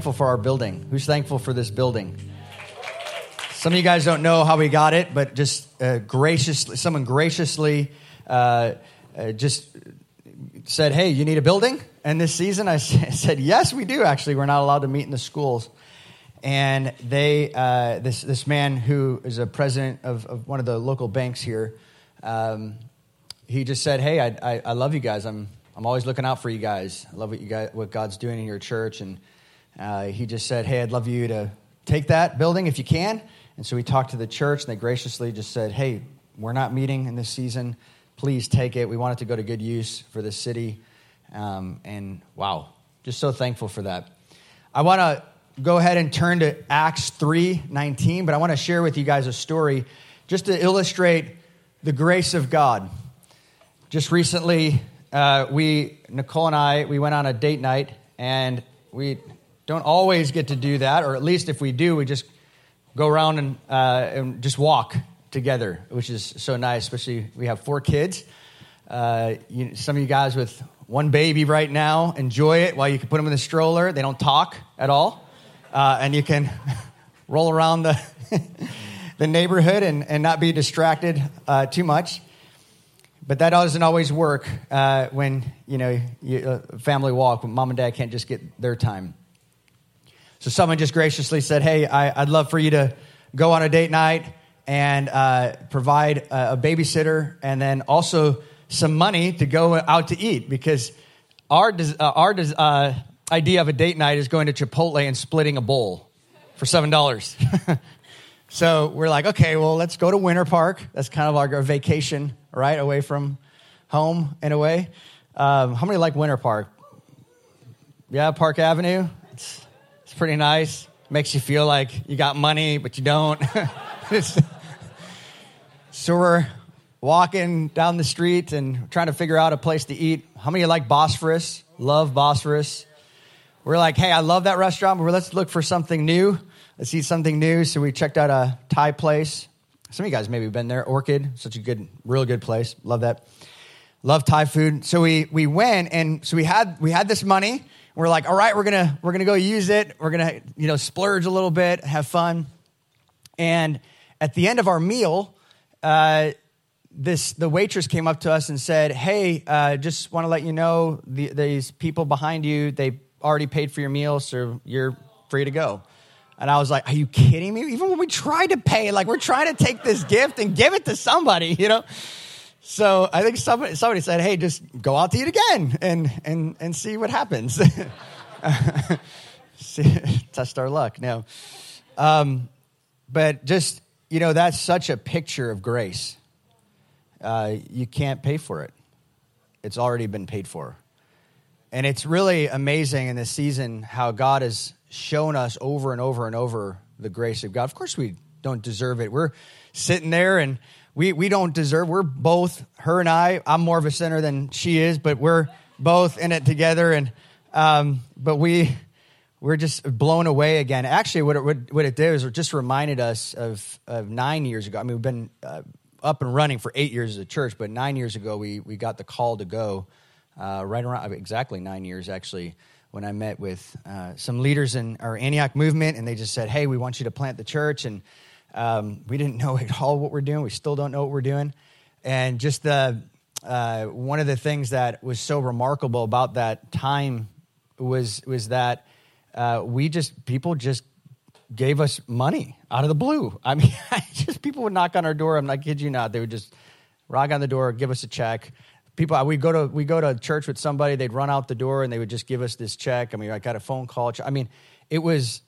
thankful for our building? Who's thankful for this building? Some of you guys don't know how we got it, but just uh, graciously, someone graciously uh, uh, just said, Hey, you need a building? And this season I said, Yes, we do actually. We're not allowed to meet in the schools. And they, uh, this, this man who is a president of, of one of the local banks here, um, he just said, Hey, I, I, I love you guys. I'm, I'm always looking out for you guys. I love what, you guys, what God's doing in your church. And uh, he just said, Hey, I'd love you to take that building if you can. And so we talked to the church, and they graciously just said, Hey, we're not meeting in this season. Please take it. We want it to go to good use for the city. Um, and wow, just so thankful for that. I want to go ahead and turn to Acts 3 19, but I want to share with you guys a story just to illustrate the grace of God. Just recently, uh, we, Nicole and I, we went on a date night, and we don't always get to do that, or at least if we do, we just go around and, uh, and just walk together, which is so nice, especially we have four kids. Uh, you, some of you guys with one baby right now enjoy it while you can put them in the stroller. They don't talk at all. Uh, and you can roll around the, the neighborhood and, and not be distracted uh, too much. But that doesn't always work uh, when you know you, family walk. When mom and dad can't just get their time. So someone just graciously said, "Hey, I, would love for you to go on a date night and uh, provide a, a babysitter, and then also some money to go out to eat because our uh, our uh, idea of a date night is going to Chipotle and splitting a bowl for seven dollars." so we're like, okay, well, let's go to Winter Park. That's kind of our vacation, right, away from home in a way. Um, how many like Winter Park? Yeah, Park Avenue. It's, pretty nice. Makes you feel like you got money, but you don't. so we're walking down the street and trying to figure out a place to eat. How many like Bosphorus? Love Bosphorus. We're like, hey, I love that restaurant, but let's look for something new. Let's eat something new. So we checked out a Thai place. Some of you guys maybe been there. Orchid, such a good, real good place. Love that. Love Thai food. So we we went and so we had we had this money. We're like, all right, we're gonna we're gonna go use it. We're gonna you know splurge a little bit, have fun. And at the end of our meal, uh, this the waitress came up to us and said, "Hey, uh, just want to let you know the, these people behind you they already paid for your meal, so you're free to go." And I was like, "Are you kidding me? Even when we tried to pay, like we're trying to take this gift and give it to somebody, you know." So I think somebody somebody said, "Hey, just go out to eat again and and and see what happens." see, test our luck. No, um, but just you know, that's such a picture of grace. Uh, you can't pay for it, it's already been paid for. And it's really amazing in this season how God has shown us over and over and over the grace of God. Of course, we don't deserve it. We're sitting there and we, we don't deserve we're both her and i i'm more of a sinner than she is but we're both in it together and um, but we we're just blown away again. Actually, what it, what it did is it just reminded us of, of nine years ago. I mean, we've been uh, up and running for eight years as a church, but nine years ago we, we got the call to go uh, right around exactly nine years actually when I met with uh, some leaders in our Antioch movement, and they just said, "Hey, we want you to plant the church." And um, we didn't know at all what we're doing. We still don't know what we're doing. And just the uh, one of the things that was so remarkable about that time was was that uh, we just people just gave us money out of the blue. I mean, just people would knock on our door. I'm not kidding you not. They would just rock on the door, give us a check. People, we go to we go to church with somebody. They'd run out the door and they would just give us this check. I mean, I got a phone call. I mean, it was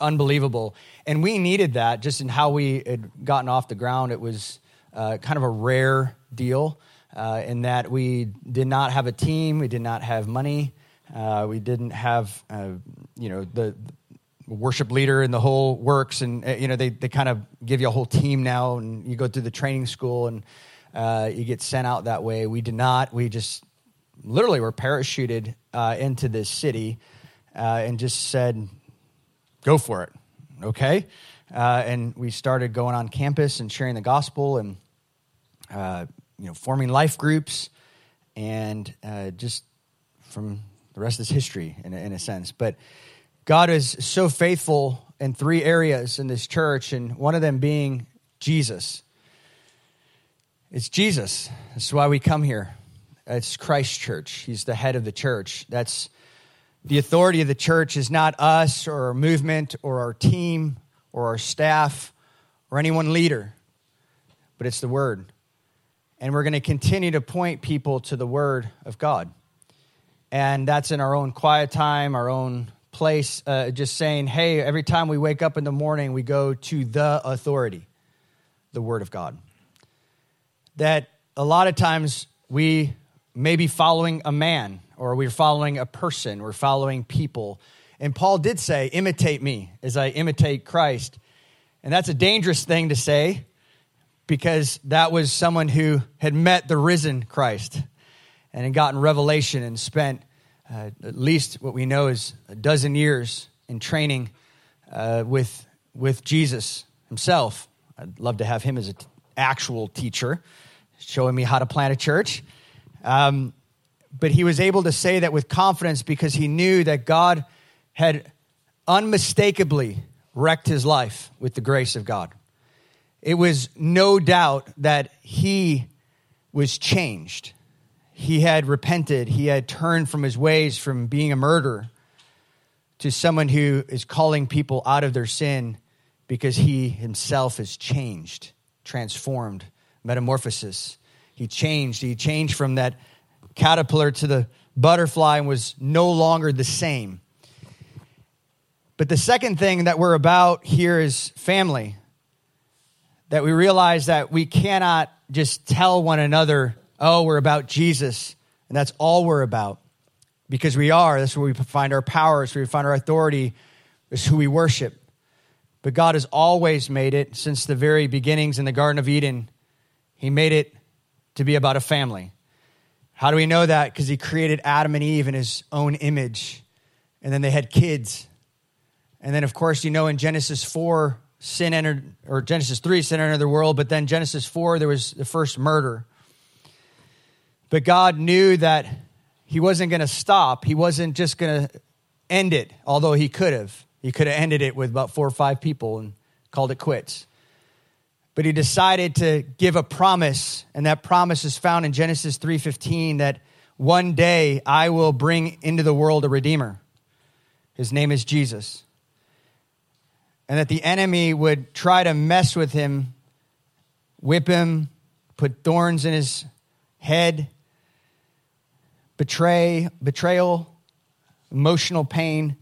unbelievable, and we needed that just in how we had gotten off the ground. It was uh, kind of a rare deal uh, in that we did not have a team, we did not have money. Uh, we didn't have, uh, you know, the, the worship leader and the whole works, and uh, you know, they they kind of give you a whole team now, and you go through the training school, and uh, you get sent out that way. We did not. We just literally were parachuted into this city, and just said, "Go for it." Okay, uh, and we started going on campus and sharing the gospel, and uh, you know, forming life groups, and uh, just from the rest is history in a, in a sense. But God is so faithful in three areas in this church, and one of them being Jesus. It's Jesus. That's why we come here. It's Christ Church. He's the head of the church. That's the authority of the church is not us or our movement or our team or our staff or any one leader, but it's the Word. And we're going to continue to point people to the Word of God. And that's in our own quiet time, our own place, uh, just saying, hey, every time we wake up in the morning, we go to the authority, the Word of God. That a lot of times we may be following a man or we're following a person, we're following people. And Paul did say, imitate me as I imitate Christ. And that's a dangerous thing to say because that was someone who had met the risen Christ and had gotten revelation and spent uh, at least what we know is a dozen years in training uh, with, with Jesus himself. I'd love to have him as an t- actual teacher, showing me how to plant a church. Um, but he was able to say that with confidence because he knew that God had unmistakably wrecked his life with the grace of God. It was no doubt that he was changed he had repented, he had turned from his ways from being a murderer to someone who is calling people out of their sin because he himself has changed, transformed, metamorphosis. He changed. He changed from that caterpillar to the butterfly and was no longer the same. But the second thing that we're about here is family. That we realize that we cannot just tell one another oh, we're about Jesus, and that's all we're about. Because we are. That's where we find our power, that's where we find our authority, is who we worship. But God has always made it, since the very beginnings in the Garden of Eden, He made it to be about a family. How do we know that? Because He created Adam and Eve in His own image, and then they had kids. And then, of course, you know, in Genesis 4, sin entered, or Genesis 3, sin entered the world, but then Genesis 4, there was the first murder. But God knew that He wasn't going to stop. He wasn't just going to end it, although He could have. He could have ended it with about four or five people and called it quits. But He decided to give a promise, and that promise is found in Genesis 3:15 that one day I will bring into the world a redeemer. His name is Jesus. And that the enemy would try to mess with him, whip him, put thorns in his head, betray, betrayal, emotional pain,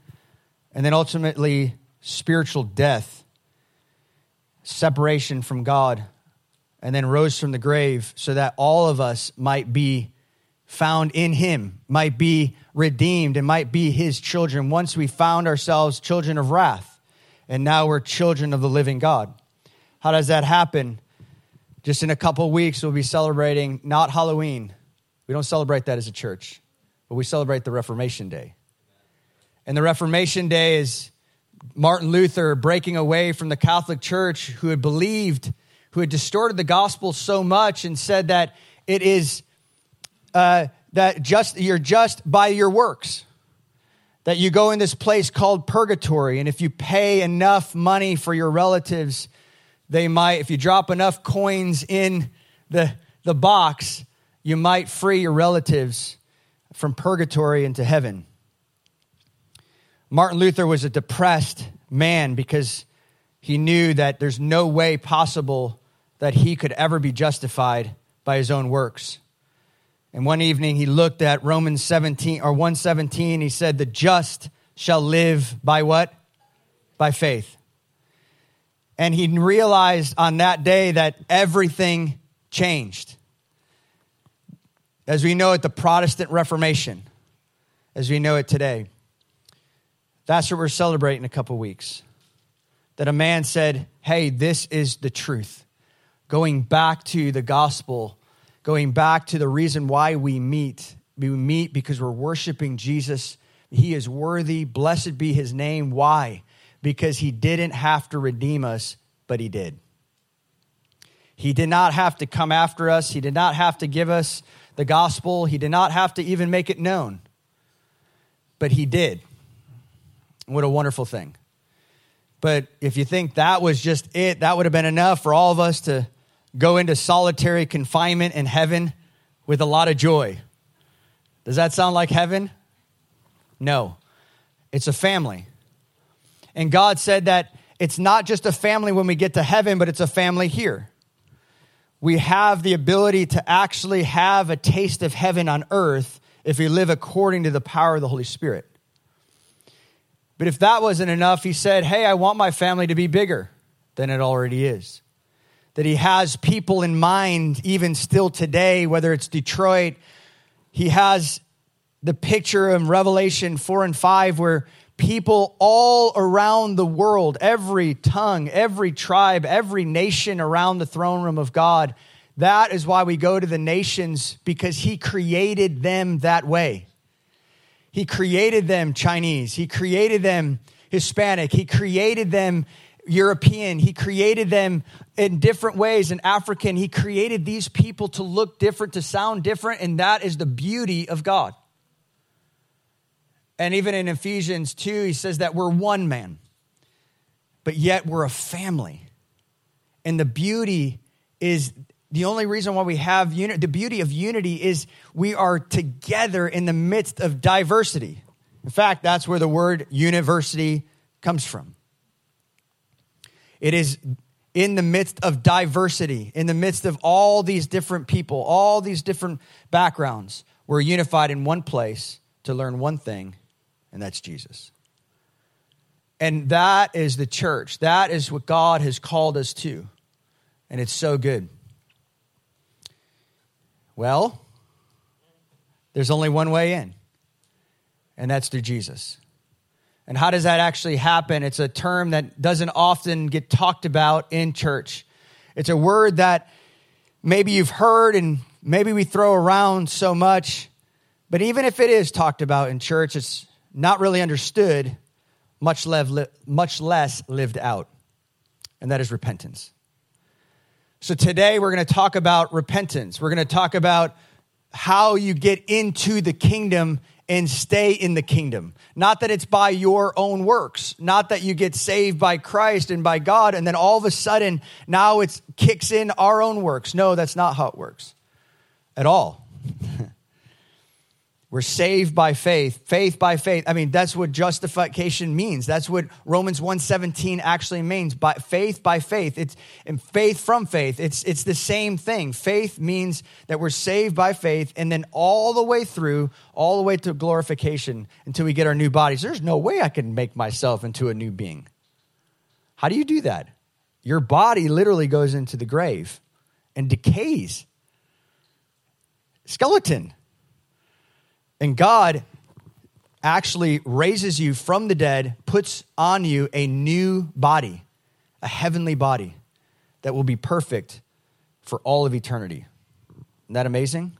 and then ultimately spiritual death, separation from God, and then rose from the grave so that all of us might be found in Him, might be redeemed, and might be His children once we found ourselves children of wrath, and now we're children of the living God. How does that happen? Just in a couple weeks, we'll be celebrating not Halloween, we don't celebrate that as a church, but we celebrate the Reformation Day. And the Reformation Day is Martin Luther breaking away from the Catholic Church who had believed, who had distorted the gospel so much and said that it is uh, that just you're just by your works. That you go in this place called purgatory, and if you pay enough money for your relatives, they might, if you drop enough coins in the, the box, you might free your relatives from purgatory into heaven. Martin Luther was a depressed man because he knew that there's no way possible that he could ever be justified by his own works. And one evening he looked at Romans 17 or 117 he said the just shall live by what? By faith. And he realized on that day that everything changed as we know it, the Protestant Reformation, as we know it today. That's what we're celebrating in a couple weeks. That a man said, Hey, this is the truth. Going back to the gospel, going back to the reason why we meet. We meet because we're worshiping Jesus. He is worthy. Blessed be his name. Why? Because he didn't have to redeem us, but he did. He did not have to come after us. He did not have to give us the gospel. He did not have to even make it known, but he did. What a wonderful thing. But if you think that was just it, that would have been enough for all of us to go into solitary confinement in heaven with a lot of joy. Does that sound like heaven? No. It's a family. And God said that it's not just a family when we get to heaven, but it's a family here. We have the ability to actually have a taste of heaven on earth if we live according to the power of the Holy Spirit. But if that wasn't enough, he said, Hey, I want my family to be bigger than it already is. That he has people in mind, even still today, whether it's Detroit, he has the picture in Revelation 4 and 5 where people all around the world, every tongue, every tribe, every nation around the throne room of God, that is why we go to the nations because he created them that way. He created them Chinese. He created them Hispanic. He created them European. He created them in different ways in African. He created these people to look different, to sound different, and that is the beauty of God. And even in Ephesians 2, he says that we're one man, but yet we're a family. And the beauty is the only reason why we have unity, the beauty of unity is we are together in the midst of diversity. In fact, that's where the word university comes from. It is in the midst of diversity, in the midst of all these different people, all these different backgrounds. We're unified in one place to learn one thing, and that's Jesus. And that is the church. That is what God has called us to. And it's so good. Well, there's only one way in, and that's through Jesus. And how does that actually happen? It's a term that doesn't often get talked about in church. It's a word that maybe you've heard and maybe we throw around so much, but even if it is talked about in church, it's not really understood, much, much less lived out. And that is repentance. So today we're going to talk about repentance. We're going to talk about how you get into the kingdom and stay in the kingdom. Not that it's by your own works, not that you get saved by Christ and by God and then all of a sudden now it kicks in our own works. No, that's not how it works at all. We're saved by faith, faith by faith. I mean, that's what justification means. That's what Romans 1:17 actually means. By faith by faith. It's and faith from faith. It's it's the same thing. Faith means that we're saved by faith and then all the way through, all the way to glorification until we get our new bodies. There's no way I can make myself into a new being. How do you do that? Your body literally goes into the grave and decays. Skeleton and God actually raises you from the dead, puts on you a new body, a heavenly body that will be perfect for all of eternity. Isn't that amazing?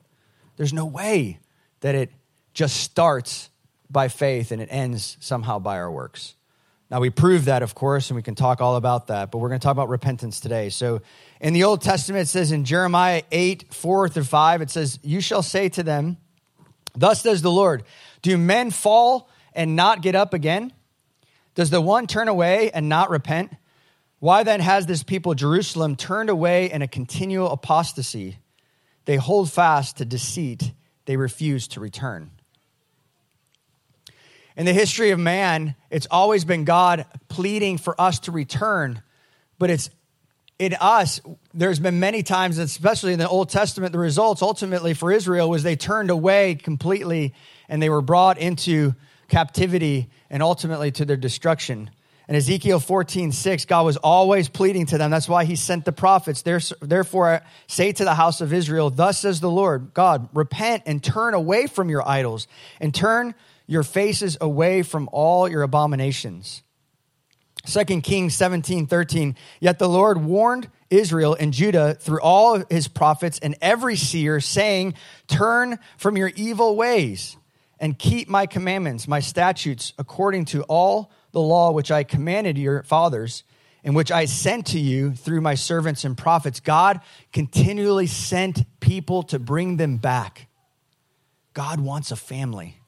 There's no way that it just starts by faith and it ends somehow by our works. Now, we prove that, of course, and we can talk all about that, but we're going to talk about repentance today. So, in the Old Testament, it says in Jeremiah 8, 4 through 5, it says, You shall say to them, Thus says the Lord Do men fall and not get up again? Does the one turn away and not repent? Why then has this people, Jerusalem, turned away in a continual apostasy? They hold fast to deceit, they refuse to return. In the history of man, it's always been God pleading for us to return, but it's in us, there's been many times, especially in the Old Testament, the results ultimately for Israel was they turned away completely and they were brought into captivity and ultimately to their destruction. In Ezekiel 14, 6, God was always pleading to them. That's why he sent the prophets. Therefore, say to the house of Israel, Thus says the Lord God, repent and turn away from your idols and turn your faces away from all your abominations. 2 Kings 17, 13. Yet the Lord warned Israel and Judah through all his prophets and every seer, saying, Turn from your evil ways and keep my commandments, my statutes, according to all the law which I commanded your fathers and which I sent to you through my servants and prophets. God continually sent people to bring them back. God wants a family.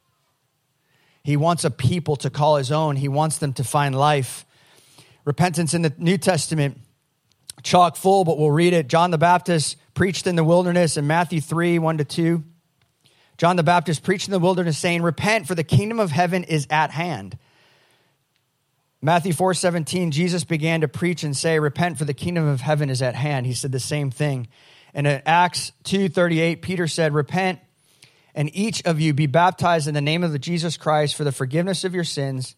He wants a people to call his own. He wants them to find life. Repentance in the New Testament, chock full, but we'll read it. John the Baptist preached in the wilderness in Matthew 3 1 to 2. John the Baptist preached in the wilderness, saying, Repent, for the kingdom of heaven is at hand. Matthew 4 17, Jesus began to preach and say, Repent, for the kingdom of heaven is at hand. He said the same thing. And in Acts 2 38, Peter said, Repent and each of you be baptized in the name of Jesus Christ for the forgiveness of your sins,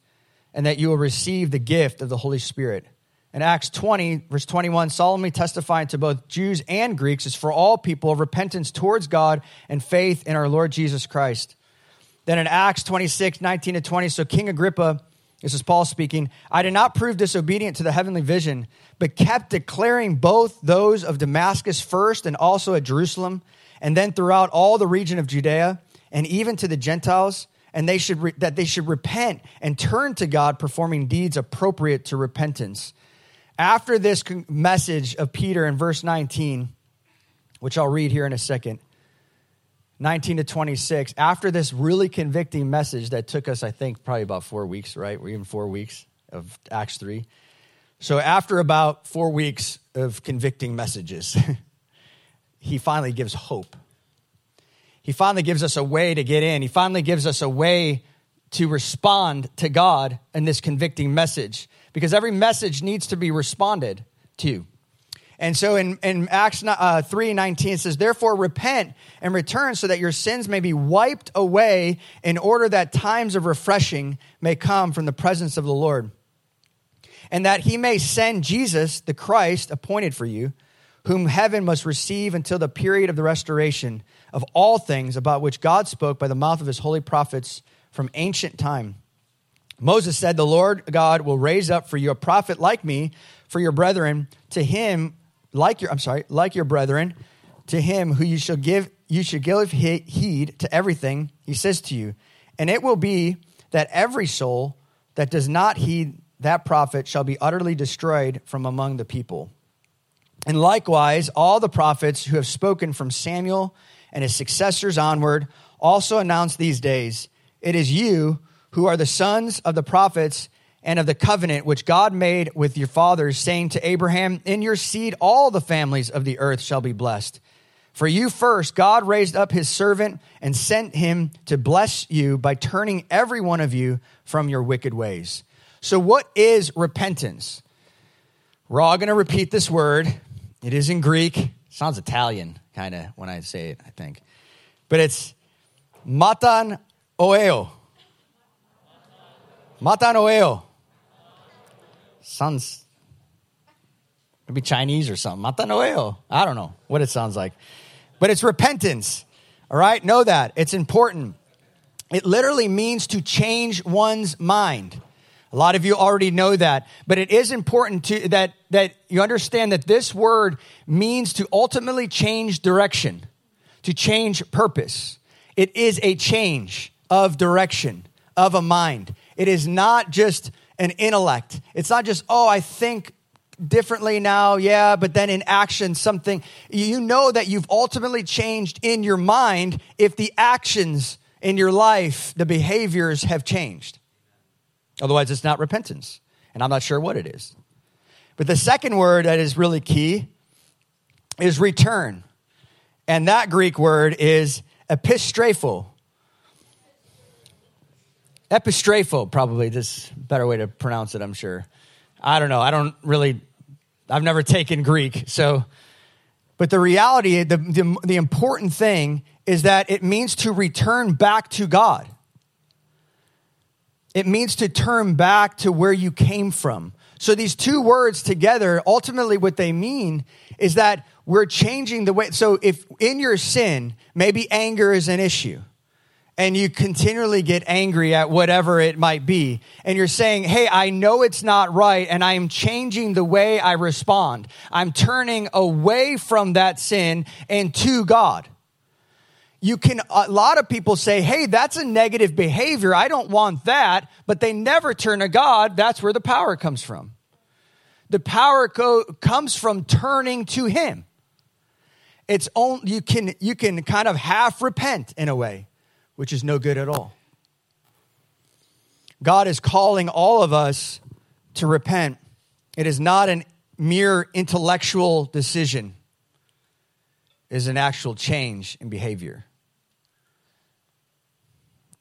and that you will receive the gift of the Holy Spirit. In Acts 20, verse 21, solemnly testifying to both Jews and Greeks is for all people of repentance towards God and faith in our Lord Jesus Christ. Then in Acts 26, 19 to 20, so King Agrippa, this is Paul speaking, I did not prove disobedient to the heavenly vision, but kept declaring both those of Damascus first and also at Jerusalem and then throughout all the region of Judea and even to the Gentiles, and they should re- that they should repent and turn to God, performing deeds appropriate to repentance. After this message of Peter in verse 19, which I'll read here in a second, 19 to 26, after this really convicting message that took us, I think, probably about four weeks, right? Or even four weeks of Acts 3. So, after about four weeks of convicting messages, he finally gives hope. He finally gives us a way to get in. He finally gives us a way to respond to God in this convicting message because every message needs to be responded to. And so in, in Acts uh, 3 19, it says, Therefore repent and return so that your sins may be wiped away in order that times of refreshing may come from the presence of the Lord. And that he may send Jesus, the Christ, appointed for you whom heaven must receive until the period of the restoration of all things about which God spoke by the mouth of his holy prophets from ancient time. Moses said, The Lord God will raise up for you a prophet like me for your brethren, to him, like your, I'm sorry, like your brethren, to him who you shall give, you should give heed to everything he says to you. And it will be that every soul that does not heed that prophet shall be utterly destroyed from among the people. And likewise, all the prophets who have spoken from Samuel and his successors onward also announce these days it is you who are the sons of the prophets and of the covenant which God made with your fathers, saying to Abraham, In your seed all the families of the earth shall be blessed. For you first, God raised up his servant and sent him to bless you by turning every one of you from your wicked ways. So, what is repentance? We're all going to repeat this word it is in Greek. Sounds Italian, kind of, when I say it, I think. But it's matan oeo. Metanoeo. Sounds maybe Chinese or something. Metanoeo. I don't know what it sounds like. But it's repentance. All right? Know that. It's important. It literally means to change one's mind. A lot of you already know that, but it is important to, that, that you understand that this word means to ultimately change direction, to change purpose. It is a change of direction, of a mind. It is not just an intellect. It's not just, oh, I think differently now, yeah, but then in action, something. You know that you've ultimately changed in your mind if the actions in your life, the behaviors have changed. Otherwise, it's not repentance. And I'm not sure what it is. But the second word that is really key is return. And that Greek word is epistrapho. Epistrapho, probably this better way to pronounce it, I'm sure. I don't know. I don't really, I've never taken Greek. So, but the reality, the, the, the important thing is that it means to return back to God. It means to turn back to where you came from. So these two words together, ultimately what they mean is that we're changing the way. So if in your sin, maybe anger is an issue and you continually get angry at whatever it might be, and you're saying, Hey, I know it's not right, and I am changing the way I respond. I'm turning away from that sin and to God you can, a lot of people say, hey, that's a negative behavior. I don't want that. But they never turn to God. That's where the power comes from. The power co- comes from turning to Him. It's only, you can, you can kind of half repent in a way, which is no good at all. God is calling all of us to repent. It is not a mere intellectual decision, it is an actual change in behavior.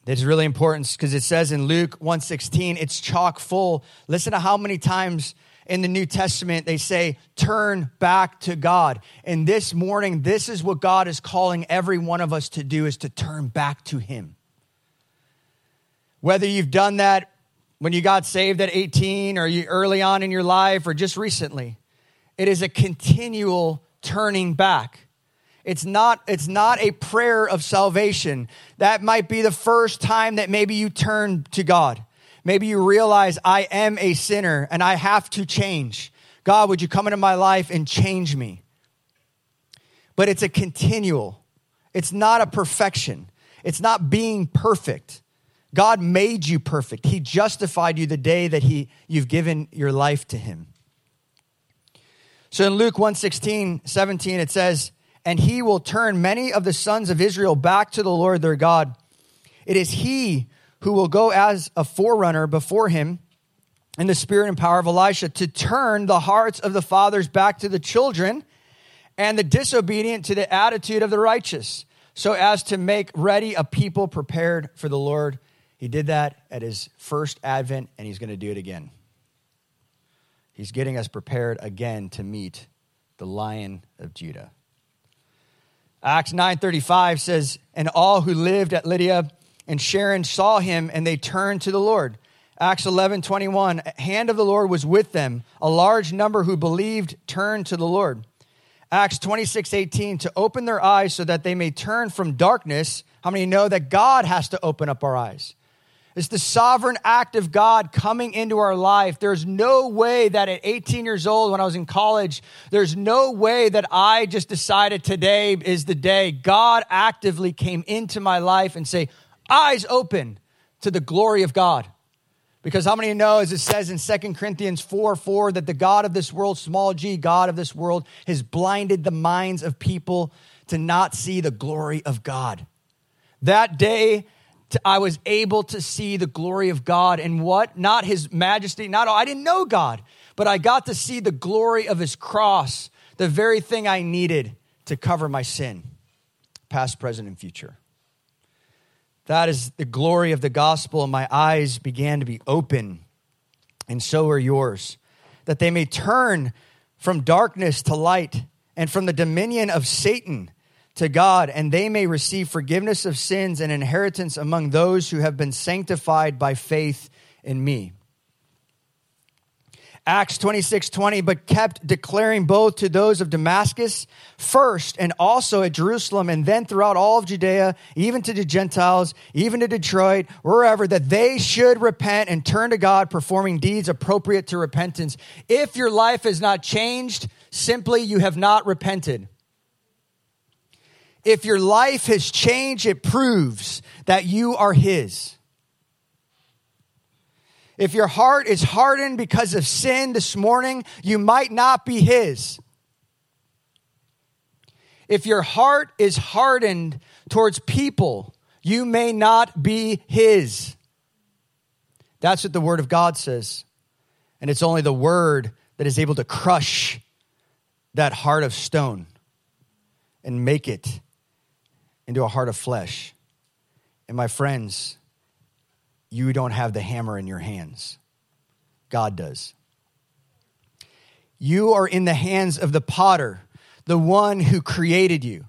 It's really important because it says in Luke 116, it's chock full. Listen to how many times in the New Testament they say, turn back to God. And this morning, this is what God is calling every one of us to do is to turn back to Him. Whether you've done that when you got saved at 18 or you early on in your life or just recently, it is a continual turning back. It's not, it's not a prayer of salvation. That might be the first time that maybe you turn to God. Maybe you realize I am a sinner and I have to change. God, would you come into my life and change me? But it's a continual, it's not a perfection, it's not being perfect. God made you perfect. He justified you the day that he, you've given your life to him. So in Luke 116, 17, it says, and he will turn many of the sons of Israel back to the Lord their God. It is he who will go as a forerunner before him in the spirit and power of Elisha to turn the hearts of the fathers back to the children and the disobedient to the attitude of the righteous, so as to make ready a people prepared for the Lord. He did that at his first advent, and he's going to do it again. He's getting us prepared again to meet the lion of Judah. Acts 9:35 says, "And all who lived at Lydda and Sharon saw him and they turned to the Lord." Acts 11:21, "Hand of the Lord was with them. A large number who believed turned to the Lord." Acts 26:18, "To open their eyes so that they may turn from darkness." How many know that God has to open up our eyes? It's the sovereign act of God coming into our life. There's no way that at 18 years old, when I was in college, there's no way that I just decided today is the day. God actively came into my life and say, eyes open to the glory of God. Because how many know, as it says in 2 Corinthians 4 4, that the God of this world, small g, God of this world, has blinded the minds of people to not see the glory of God. That day, I was able to see the glory of God and what? Not his majesty, not all. I didn't know God, but I got to see the glory of his cross, the very thing I needed to cover my sin, past, present, and future. That is the glory of the gospel, and my eyes began to be open, and so are yours, that they may turn from darkness to light and from the dominion of Satan to God, and they may receive forgiveness of sins and inheritance among those who have been sanctified by faith in me. Acts 26 20, but kept declaring both to those of Damascus first and also at Jerusalem and then throughout all of Judea, even to the Gentiles, even to Detroit, wherever, that they should repent and turn to God, performing deeds appropriate to repentance. If your life has not changed, simply you have not repented. If your life has changed, it proves that you are His. If your heart is hardened because of sin this morning, you might not be His. If your heart is hardened towards people, you may not be His. That's what the Word of God says. And it's only the Word that is able to crush that heart of stone and make it into a heart of flesh. And my friends, you don't have the hammer in your hands. God does. You are in the hands of the potter, the one who created you.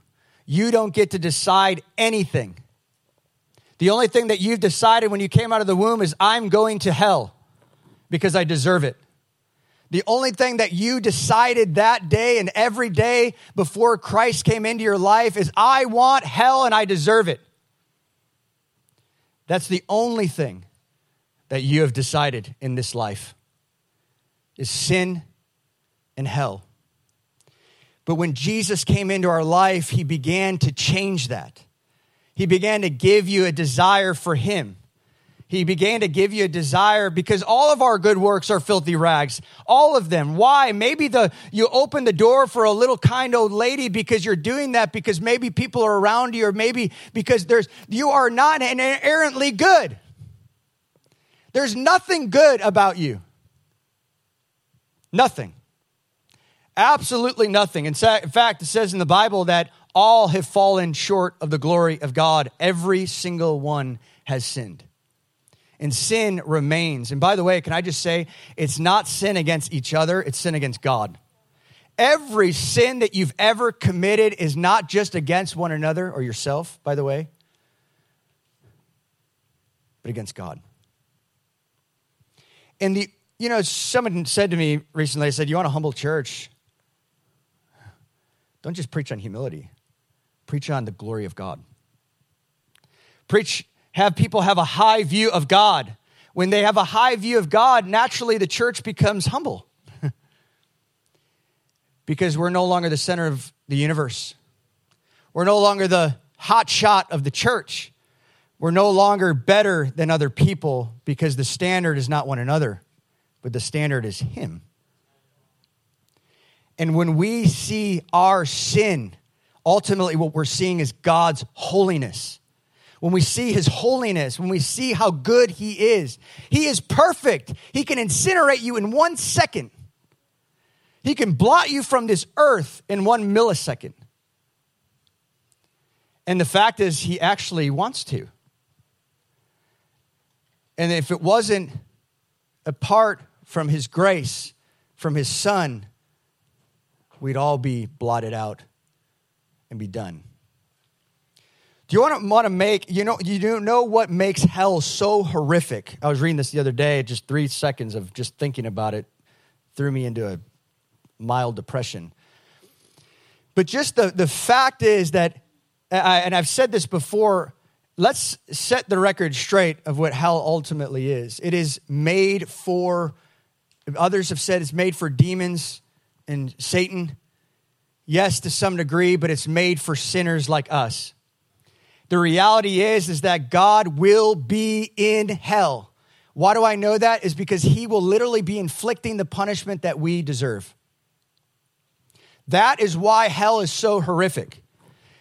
You don't get to decide anything. The only thing that you've decided when you came out of the womb is, I'm going to hell because I deserve it. The only thing that you decided that day and every day before Christ came into your life is, I want hell and I deserve it. That's the only thing that you have decided in this life is sin and hell. But when Jesus came into our life, he began to change that. He began to give you a desire for him. He began to give you a desire because all of our good works are filthy rags. All of them. Why? Maybe the you open the door for a little kind old lady because you're doing that because maybe people are around you or maybe because there's you are not inherently good. There's nothing good about you. Nothing. Absolutely nothing. In fact, it says in the Bible that all have fallen short of the glory of God. Every single one has sinned. And sin remains. And by the way, can I just say, it's not sin against each other, it's sin against God. Every sin that you've ever committed is not just against one another or yourself, by the way, but against God. And the, you know, someone said to me recently, I said, You want a humble church? Don't just preach on humility, preach on the glory of God. Preach, have people have a high view of God. When they have a high view of God, naturally the church becomes humble because we're no longer the center of the universe. We're no longer the hot shot of the church. We're no longer better than other people because the standard is not one another, but the standard is Him. And when we see our sin, ultimately what we're seeing is God's holiness. When we see his holiness, when we see how good he is, he is perfect. He can incinerate you in one second. He can blot you from this earth in one millisecond. And the fact is, he actually wants to. And if it wasn't apart from his grace, from his son, we'd all be blotted out and be done. Do you want to, want to make, you know, you don't know what makes hell so horrific? I was reading this the other day, just three seconds of just thinking about it threw me into a mild depression. But just the, the fact is that, and I've said this before, let's set the record straight of what hell ultimately is. It is made for, others have said it's made for demons and Satan. Yes, to some degree, but it's made for sinners like us. The reality is, is that God will be in hell. Why do I know that? Is because he will literally be inflicting the punishment that we deserve. That is why hell is so horrific.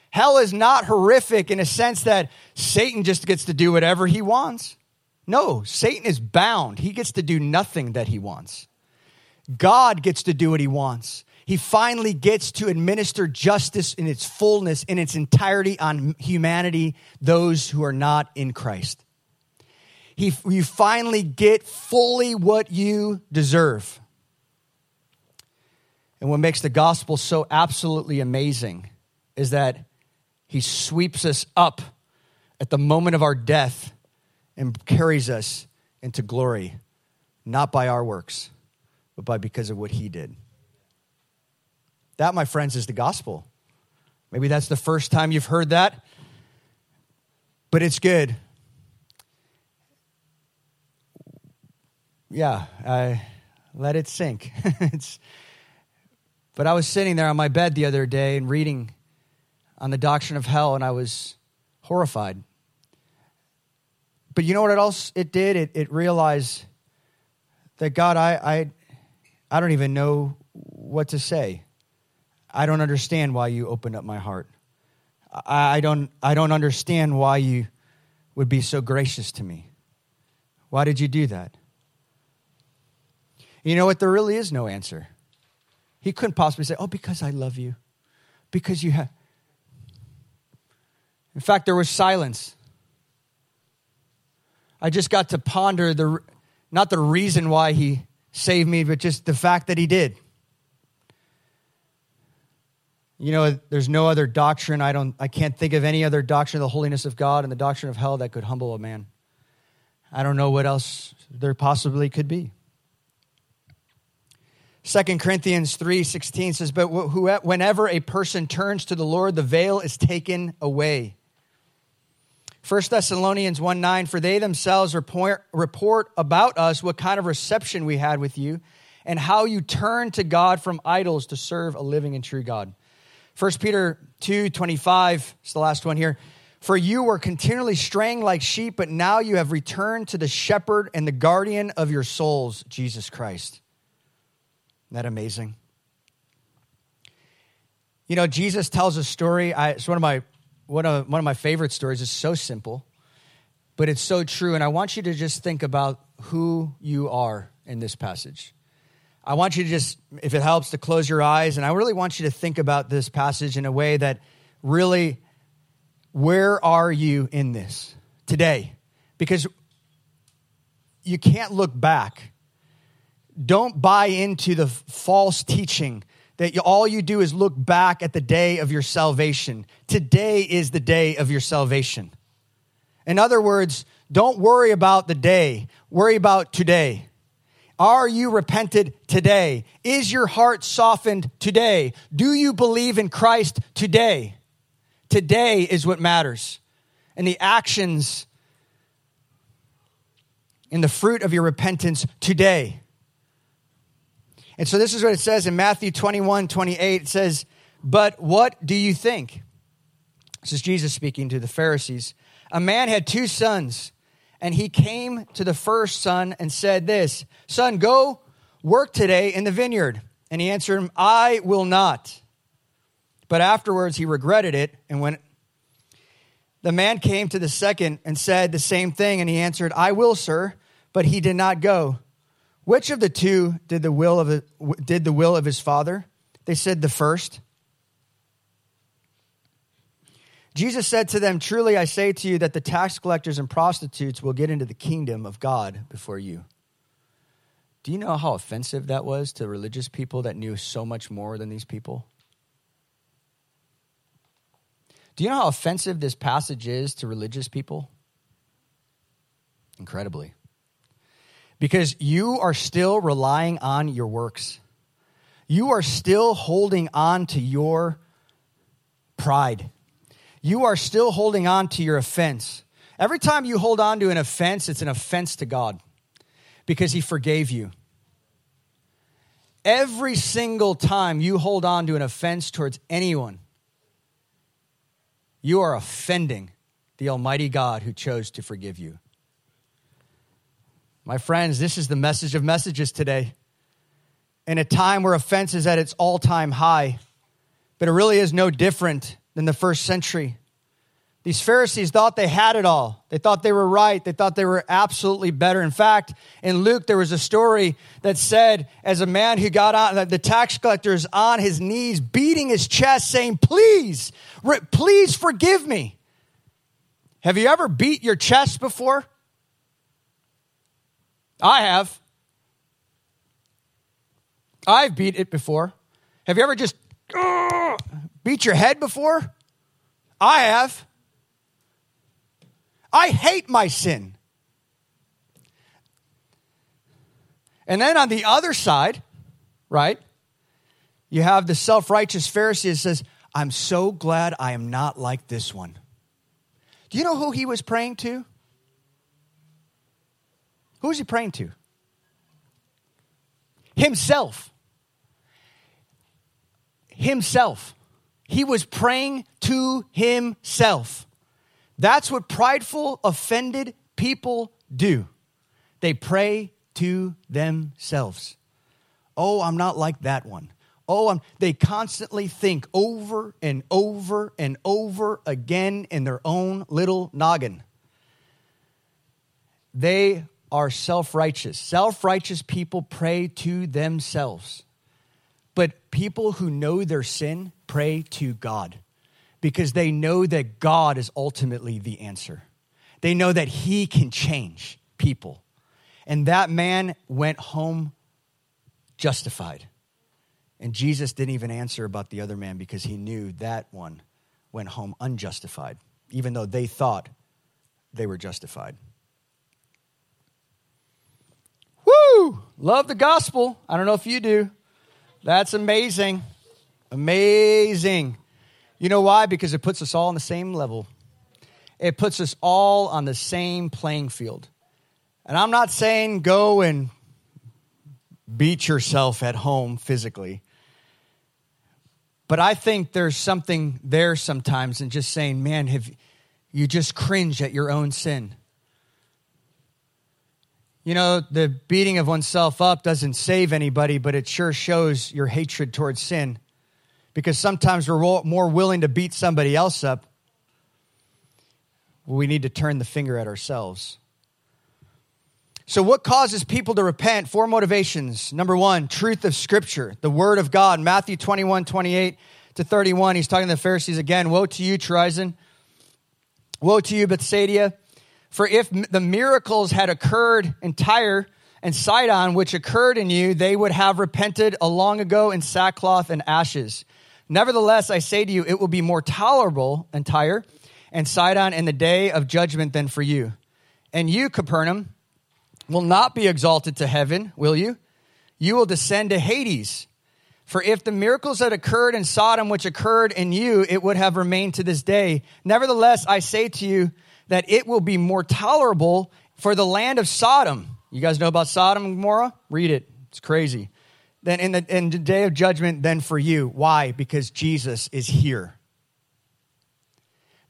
Hell is not horrific in a sense that Satan just gets to do whatever he wants. No, Satan is bound. He gets to do nothing that he wants. God gets to do what he wants. He finally gets to administer justice in its fullness, in its entirety on humanity, those who are not in Christ. He, you finally get fully what you deserve. And what makes the gospel so absolutely amazing is that he sweeps us up at the moment of our death and carries us into glory, not by our works, but by because of what he did. That, my friends, is the gospel. Maybe that's the first time you've heard that, but it's good. Yeah, I, let it sink. it's but I was sitting there on my bed the other day and reading on the doctrine of hell, and I was horrified. But you know what else it did? It, it realized that God, I, I, I don't even know what to say. I don't understand why you opened up my heart. I, I, don't, I don't understand why you would be so gracious to me. Why did you do that? You know what? There really is no answer. He couldn't possibly say, Oh, because I love you. Because you have. In fact, there was silence. I just got to ponder the, not the reason why he saved me, but just the fact that he did. You know, there's no other doctrine. I don't I can't think of any other doctrine of the holiness of God and the doctrine of hell that could humble a man. I don't know what else there possibly could be. 2 Corinthians 3:16 says, "But whenever a person turns to the Lord, the veil is taken away." 1 Thessalonians 1 9, for they themselves report, report about us what kind of reception we had with you and how you turned to God from idols to serve a living and true God. 1 Peter 2 25 is the last one here. For you were continually straying like sheep, but now you have returned to the shepherd and the guardian of your souls, Jesus Christ. Isn't that amazing? You know, Jesus tells a story. I, it's one of my one of one of my favorite stories. It's so simple, but it's so true. And I want you to just think about who you are in this passage. I want you to just, if it helps, to close your eyes. And I really want you to think about this passage in a way that really, where are you in this today? Because you can't look back. Don't buy into the false teaching that all you do is look back at the day of your salvation. Today is the day of your salvation. In other words, don't worry about the day, worry about today. Are you repented today? Is your heart softened today? Do you believe in Christ today? Today is what matters. And the actions in the fruit of your repentance today. And so this is what it says in Matthew 21 28. It says, But what do you think? This is Jesus speaking to the Pharisees. A man had two sons. And he came to the first son and said, This, son, go work today in the vineyard. And he answered him, I will not. But afterwards he regretted it. And went. the man came to the second and said the same thing, and he answered, I will, sir. But he did not go. Which of the two did the will of, did the will of his father? They said, The first. Jesus said to them, Truly I say to you that the tax collectors and prostitutes will get into the kingdom of God before you. Do you know how offensive that was to religious people that knew so much more than these people? Do you know how offensive this passage is to religious people? Incredibly. Because you are still relying on your works. You are still holding on to your pride you are still holding on to your offense. Every time you hold on to an offense, it's an offense to God because He forgave you. Every single time you hold on to an offense towards anyone, you are offending the Almighty God who chose to forgive you. My friends, this is the message of messages today. In a time where offense is at its all time high, but it really is no different than the first century. These Pharisees thought they had it all. They thought they were right. They thought they were absolutely better. In fact, in Luke, there was a story that said, as a man who got on, the tax collector is on his knees, beating his chest, saying, Please, please forgive me. Have you ever beat your chest before? I have. I've beat it before. Have you ever just beat your head before? I have. I hate my sin. And then on the other side, right, you have the self righteous Pharisee that says, I'm so glad I am not like this one. Do you know who he was praying to? Who was he praying to? Himself. Himself. He was praying to himself. That's what prideful, offended people do. They pray to themselves. Oh, I'm not like that one. Oh, I'm, they constantly think over and over and over again in their own little noggin. They are self righteous. Self righteous people pray to themselves. But people who know their sin pray to God because they know that God is ultimately the answer. They know that He can change people. And that man went home justified. And Jesus didn't even answer about the other man because he knew that one went home unjustified, even though they thought they were justified. Woo! Love the gospel. I don't know if you do. That's amazing. Amazing. You know why? Because it puts us all on the same level. It puts us all on the same playing field. And I'm not saying go and beat yourself at home physically. But I think there's something there sometimes in just saying, man, have you just cringe at your own sin? You know, the beating of oneself up doesn't save anybody, but it sure shows your hatred towards sin because sometimes we're more willing to beat somebody else up. We need to turn the finger at ourselves. So, what causes people to repent? Four motivations. Number one, truth of Scripture, the Word of God. Matthew 21, 28 to 31. He's talking to the Pharisees again. Woe to you, Chorazin. Woe to you, Bethsaida. For if the miracles had occurred in Tyre and Sidon, which occurred in you, they would have repented a long ago in sackcloth and ashes. Nevertheless, I say to you, it will be more tolerable in Tyre and Sidon in the day of judgment than for you. And you, Capernaum, will not be exalted to heaven, will you? You will descend to Hades. For if the miracles that occurred in Sodom, which occurred in you, it would have remained to this day. Nevertheless, I say to you that it will be more tolerable for the land of Sodom. You guys know about Sodom and Gomorrah? Read it. It's crazy. Then in the, in the day of judgment, then for you. Why? Because Jesus is here.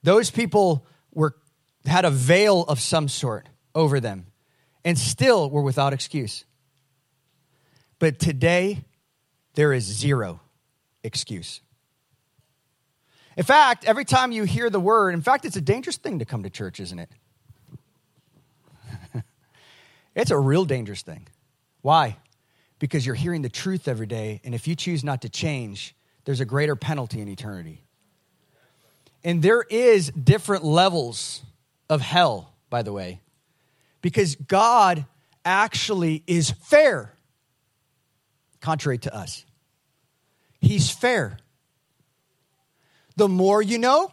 Those people were had a veil of some sort over them and still were without excuse. But today, there is zero excuse. In fact, every time you hear the word, in fact, it's a dangerous thing to come to church, isn't it? it's a real dangerous thing. Why? Because you're hearing the truth every day, and if you choose not to change, there's a greater penalty in eternity. And there is different levels of hell, by the way, because God actually is fair, contrary to us. He's fair. The more you know,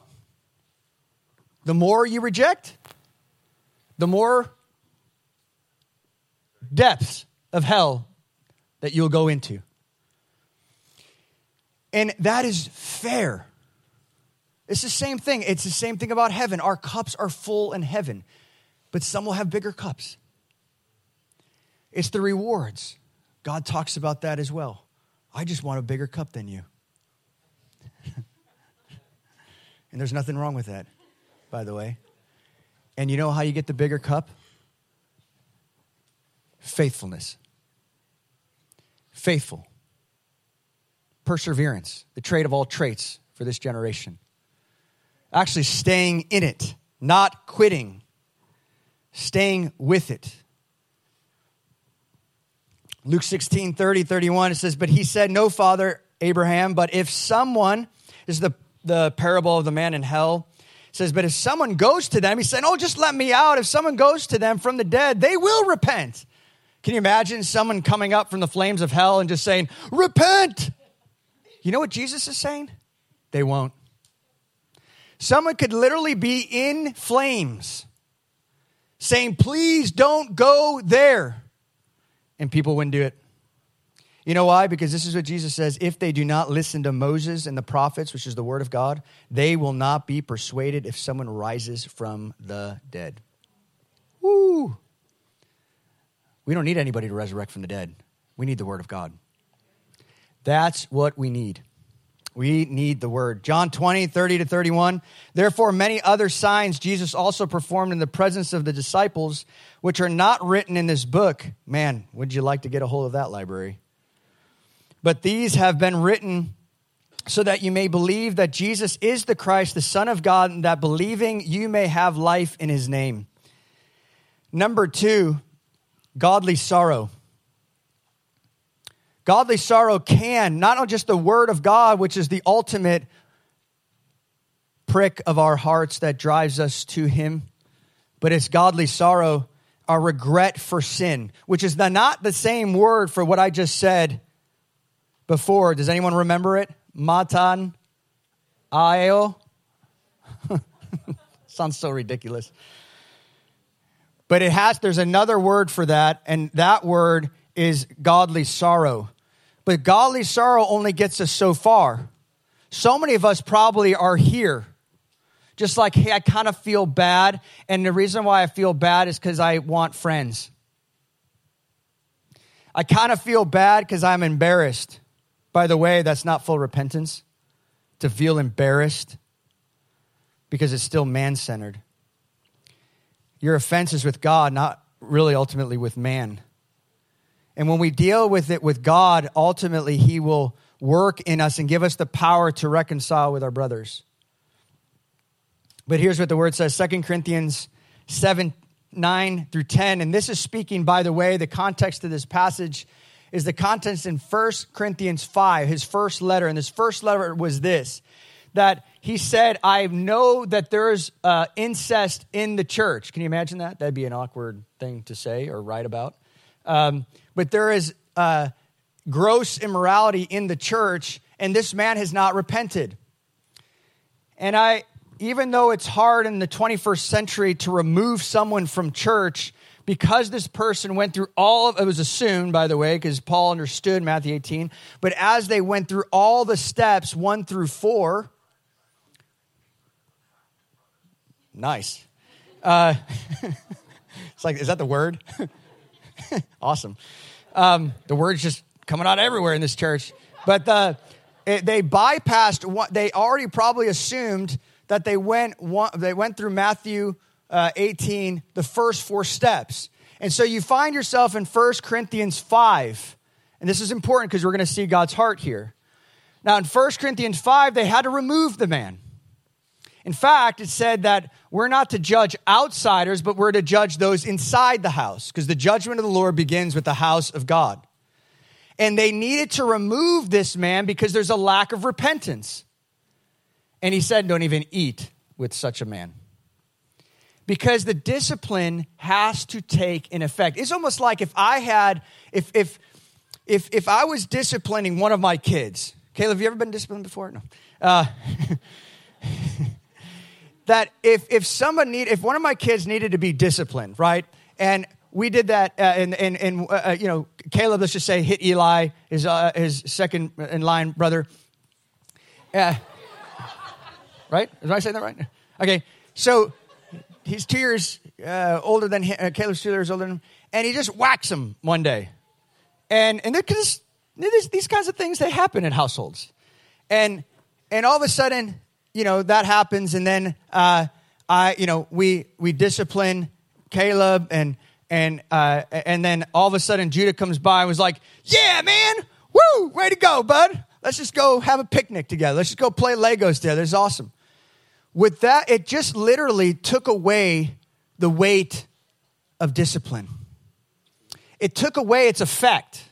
the more you reject, the more depths of hell that you'll go into. And that is fair. It's the same thing. It's the same thing about heaven. Our cups are full in heaven, but some will have bigger cups. It's the rewards. God talks about that as well. I just want a bigger cup than you. and there's nothing wrong with that, by the way. And you know how you get the bigger cup? Faithfulness. Faithful. Perseverance, the trait of all traits for this generation. Actually, staying in it, not quitting, staying with it. Luke 16, 30, 31, it says, But he said, No, Father Abraham, but if someone, is the, the parable of the man in hell, says, But if someone goes to them, he said, Oh, just let me out. If someone goes to them from the dead, they will repent. Can you imagine someone coming up from the flames of hell and just saying, Repent? You know what Jesus is saying? They won't. Someone could literally be in flames saying, Please don't go there and people wouldn't do it. You know why? Because this is what Jesus says if they do not listen to Moses and the prophets, which is the word of God, they will not be persuaded if someone rises from the dead. Woo! We don't need anybody to resurrect from the dead. We need the word of God. That's what we need. We need the word. John 20, 30 to 31. Therefore, many other signs Jesus also performed in the presence of the disciples, which are not written in this book. Man, would you like to get a hold of that library? But these have been written so that you may believe that Jesus is the Christ, the Son of God, and that believing you may have life in his name. Number two, godly sorrow. Godly sorrow can, not on just the word of God, which is the ultimate prick of our hearts that drives us to Him, but it's godly sorrow, our regret for sin, which is the, not the same word for what I just said before. Does anyone remember it? Matan Aeo. Sounds so ridiculous. But it has, there's another word for that, and that word is godly sorrow. But godly sorrow only gets us so far. So many of us probably are here. Just like, hey, I kind of feel bad. And the reason why I feel bad is because I want friends. I kind of feel bad because I'm embarrassed. By the way, that's not full repentance to feel embarrassed because it's still man centered. Your offense is with God, not really ultimately with man. And when we deal with it with God, ultimately, He will work in us and give us the power to reconcile with our brothers. But here's what the word says 2 Corinthians 7 9 through 10. And this is speaking, by the way, the context of this passage is the context in 1 Corinthians 5, his first letter. And this first letter was this that he said, I know that there is uh, incest in the church. Can you imagine that? That'd be an awkward thing to say or write about. Um, but there is uh, gross immorality in the church, and this man has not repented. And I, even though it's hard in the 21st century to remove someone from church, because this person went through all of it was assumed by the way because paul understood matthew 18 but as they went through all the steps 1 through 4 nice uh, it's like is that the word awesome um, the word's just coming out everywhere in this church but the, it, they bypassed what they already probably assumed that they went one, they went through matthew uh, 18, the first four steps. And so you find yourself in 1 Corinthians 5. And this is important because we're going to see God's heart here. Now, in 1 Corinthians 5, they had to remove the man. In fact, it said that we're not to judge outsiders, but we're to judge those inside the house, because the judgment of the Lord begins with the house of God. And they needed to remove this man because there's a lack of repentance. And he said, Don't even eat with such a man because the discipline has to take an effect. It's almost like if I had, if, if, if, if I was disciplining one of my kids, Caleb, have you ever been disciplined before? No. Uh, that if, if someone need, if one of my kids needed to be disciplined, right? And we did that, uh, and, and, uh, uh, you know, Caleb, let's just say, hit Eli, his, uh, his second in line brother. Uh, right? Did I saying that right? Okay. So he's two years uh, older than him, uh, Caleb's two years older than him, and he just whacks him one day. And and because these kinds of things they happen in households, and and all of a sudden, you know that happens, and then uh, I, you know, we we discipline Caleb, and and uh, and then all of a sudden Judah comes by and was like, "Yeah, man, woo, way to go, bud. Let's just go have a picnic together. Let's just go play Legos together. It's awesome." with that, it just literally took away the weight of discipline. It took away its effect.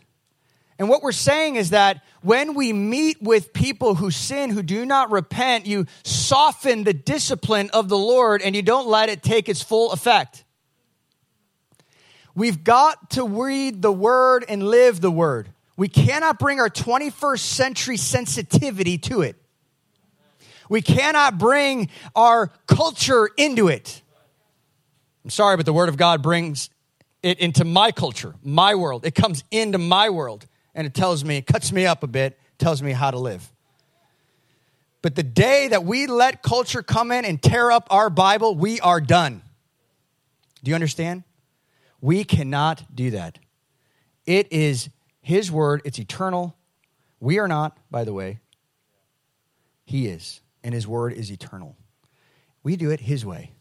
And what we're saying is that when we meet with people who sin, who do not repent, you soften the discipline of the Lord and you don't let it take its full effect. We've got to read the word and live the word. We cannot bring our 21st century sensitivity to it. We cannot bring our culture into it. I'm sorry, but the Word of God brings it into my culture, my world. It comes into my world and it tells me, it cuts me up a bit, tells me how to live. But the day that we let culture come in and tear up our Bible, we are done. Do you understand? We cannot do that. It is His Word, it's eternal. We are not, by the way. He is and His word is eternal. We do it His way.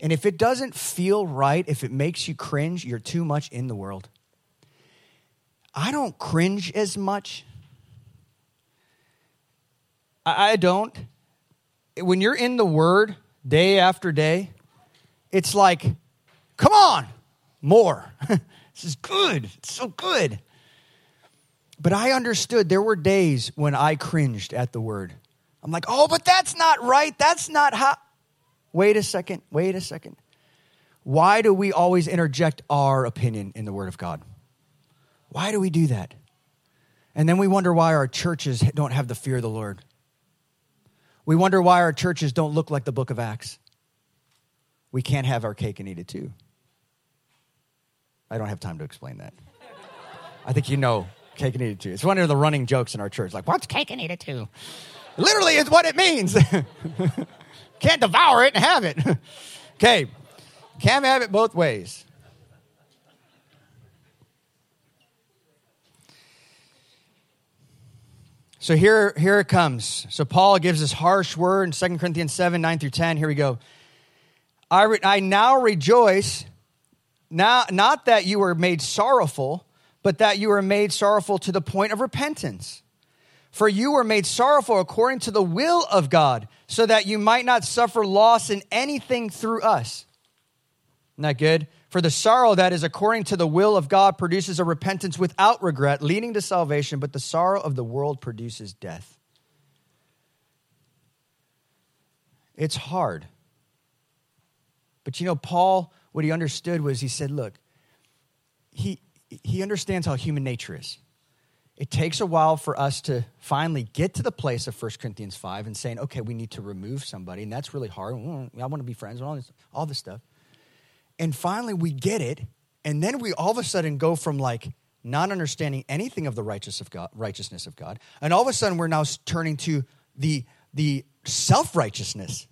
And if it doesn't feel right, if it makes you cringe, you're too much in the world. I don't cringe as much. I don't. When you're in the Word day after day, it's like, come on, more. this is good. It's so good. But I understood there were days when I cringed at the Word. I'm like, oh, but that's not right. That's not how. Wait a second. Wait a second. Why do we always interject our opinion in the Word of God? Why do we do that? And then we wonder why our churches don't have the fear of the Lord. We wonder why our churches don't look like the book of Acts. We can't have our cake and eat it too. I don't have time to explain that. I think you know cake and eat it too. It's one of the running jokes in our church. Like, what's cake and eat it too? Literally is what it means. Can't devour it and have it. okay. Can't have it both ways. So here, here it comes. So Paul gives this harsh word in 2 Corinthians 7, 9 through 10. Here we go. I, re- I now rejoice, now, not that you were made sorrowful, but that you were made sorrowful to the point of repentance. For you were made sorrowful according to the will of God, so that you might not suffer loss in anything through us. Isn't that good? For the sorrow that is according to the will of God produces a repentance without regret, leading to salvation, but the sorrow of the world produces death. It's hard. But you know, Paul, what he understood was he said, look, he, he understands how human nature is. It takes a while for us to finally get to the place of 1 Corinthians 5 and saying, okay, we need to remove somebody, and that's really hard. Mm, I want to be friends and all this, all this stuff. And finally, we get it, and then we all of a sudden go from like not understanding anything of the righteous of God, righteousness of God, and all of a sudden we're now turning to the, the self righteousness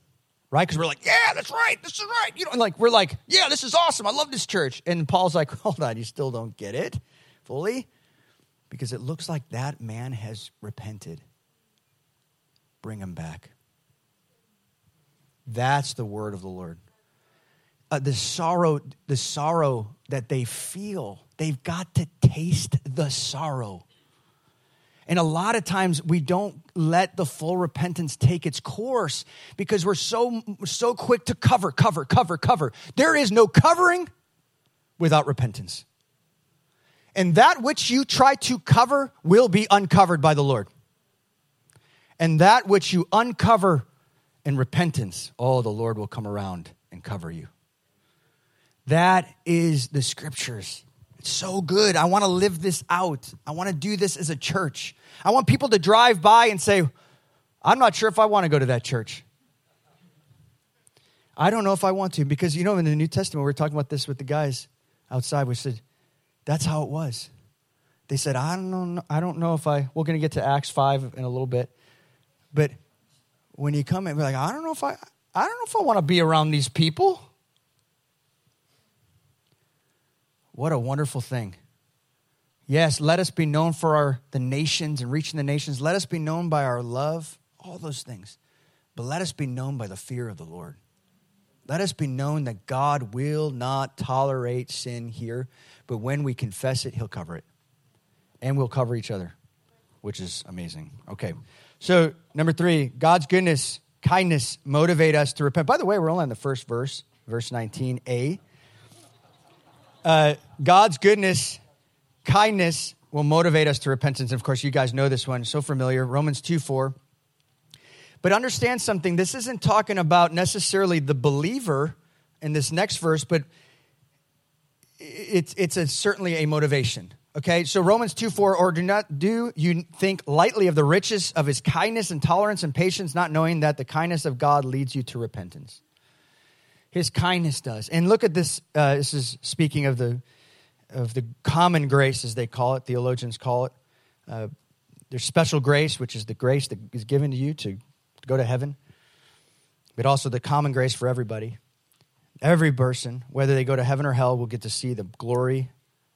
right? Because we're like, yeah, that's right, this is right. You know, and like we're like, yeah, this is awesome. I love this church. And Paul's like, hold on, you still don't get it fully, because it looks like that man has repented. Bring him back. That's the word of the Lord. Uh, the sorrow, the sorrow that they feel, they've got to taste the sorrow. And a lot of times we don't let the full repentance take its course because we're so so quick to cover, cover, cover, cover. There is no covering without repentance. And that which you try to cover will be uncovered by the Lord. And that which you uncover in repentance, oh, the Lord will come around and cover you. That is the scriptures. It's so good. I want to live this out. I want to do this as a church. I want people to drive by and say, I'm not sure if I want to go to that church. I don't know if I want to because, you know, in the New Testament, we were talking about this with the guys outside. We said, that's how it was. They said, I don't know, I don't know if I, we're going to get to Acts 5 in a little bit. But when you come in, we're like, I don't know if I, I don't know if I want to be around these people. What a wonderful thing. Yes, let us be known for our, the nations and reaching the nations. Let us be known by our love, all those things. But let us be known by the fear of the Lord. Let us be known that God will not tolerate sin here, but when we confess it, He'll cover it. And we'll cover each other, which is amazing. Okay. So, number three, God's goodness, kindness motivate us to repent. By the way, we're only on the first verse, verse 19a. Uh, God's goodness Kindness will motivate us to repentance. And of course, you guys know this one, so familiar Romans 2 4. But understand something this isn't talking about necessarily the believer in this next verse, but it's, it's a, certainly a motivation. Okay, so Romans 2 4, or do not do you think lightly of the riches of his kindness and tolerance and patience, not knowing that the kindness of God leads you to repentance? His kindness does. And look at this. Uh, this is speaking of the of the common grace, as they call it, theologians call it. Uh, there's special grace, which is the grace that is given to you to, to go to heaven, but also the common grace for everybody. Every person, whether they go to heaven or hell, will get to see the glory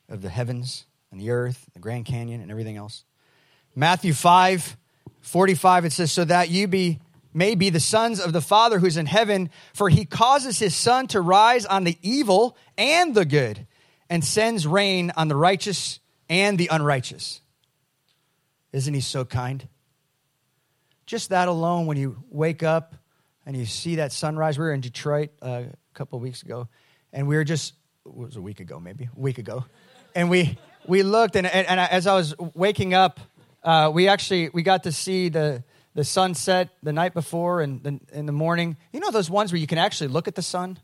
of the heavens and the earth, the Grand Canyon, and everything else. Matthew 5 45, it says, So that you be may be the sons of the Father who's in heaven, for he causes his sun to rise on the evil and the good and sends rain on the righteous and the unrighteous. Isn't he so kind? Just that alone, when you wake up and you see that sunrise, we were in Detroit uh, a couple of weeks ago, and we were just, it was a week ago maybe, a week ago, and we, we looked, and, and, and as I was waking up, uh, we actually, we got to see the, the sunset the night before and the, in the morning. You know those ones where you can actually look at the sun?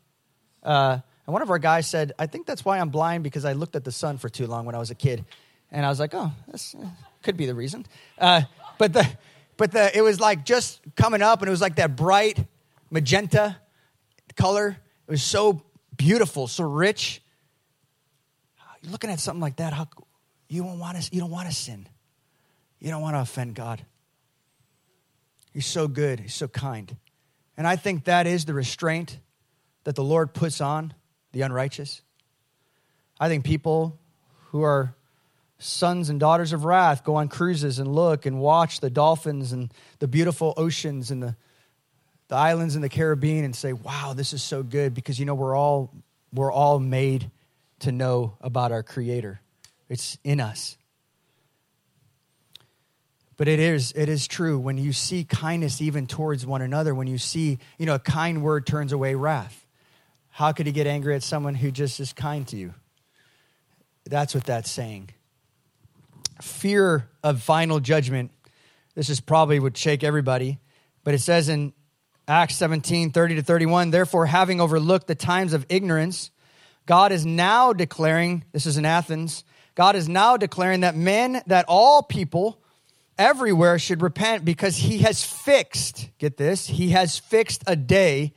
Uh, and one of our guys said, I think that's why I'm blind because I looked at the sun for too long when I was a kid. And I was like, oh, this uh, could be the reason. Uh, but the, but the, it was like just coming up and it was like that bright magenta color. It was so beautiful, so rich. You're looking at something like that, how, you don't want to, you don't want to sin. You don't want to offend God. He's so good. He's so kind. And I think that is the restraint that the Lord puts on the unrighteous. I think people who are sons and daughters of wrath go on cruises and look and watch the dolphins and the beautiful oceans and the, the islands in the Caribbean and say, wow, this is so good because you know we're all we're all made to know about our creator. It's in us. But it is it is true when you see kindness even towards one another, when you see, you know, a kind word turns away wrath. How could he get angry at someone who just is kind to you? That's what that's saying. Fear of final judgment. This is probably would shake everybody, but it says in Acts 17 30 to 31, therefore, having overlooked the times of ignorance, God is now declaring, this is in Athens, God is now declaring that men, that all people everywhere should repent because he has fixed, get this, he has fixed a day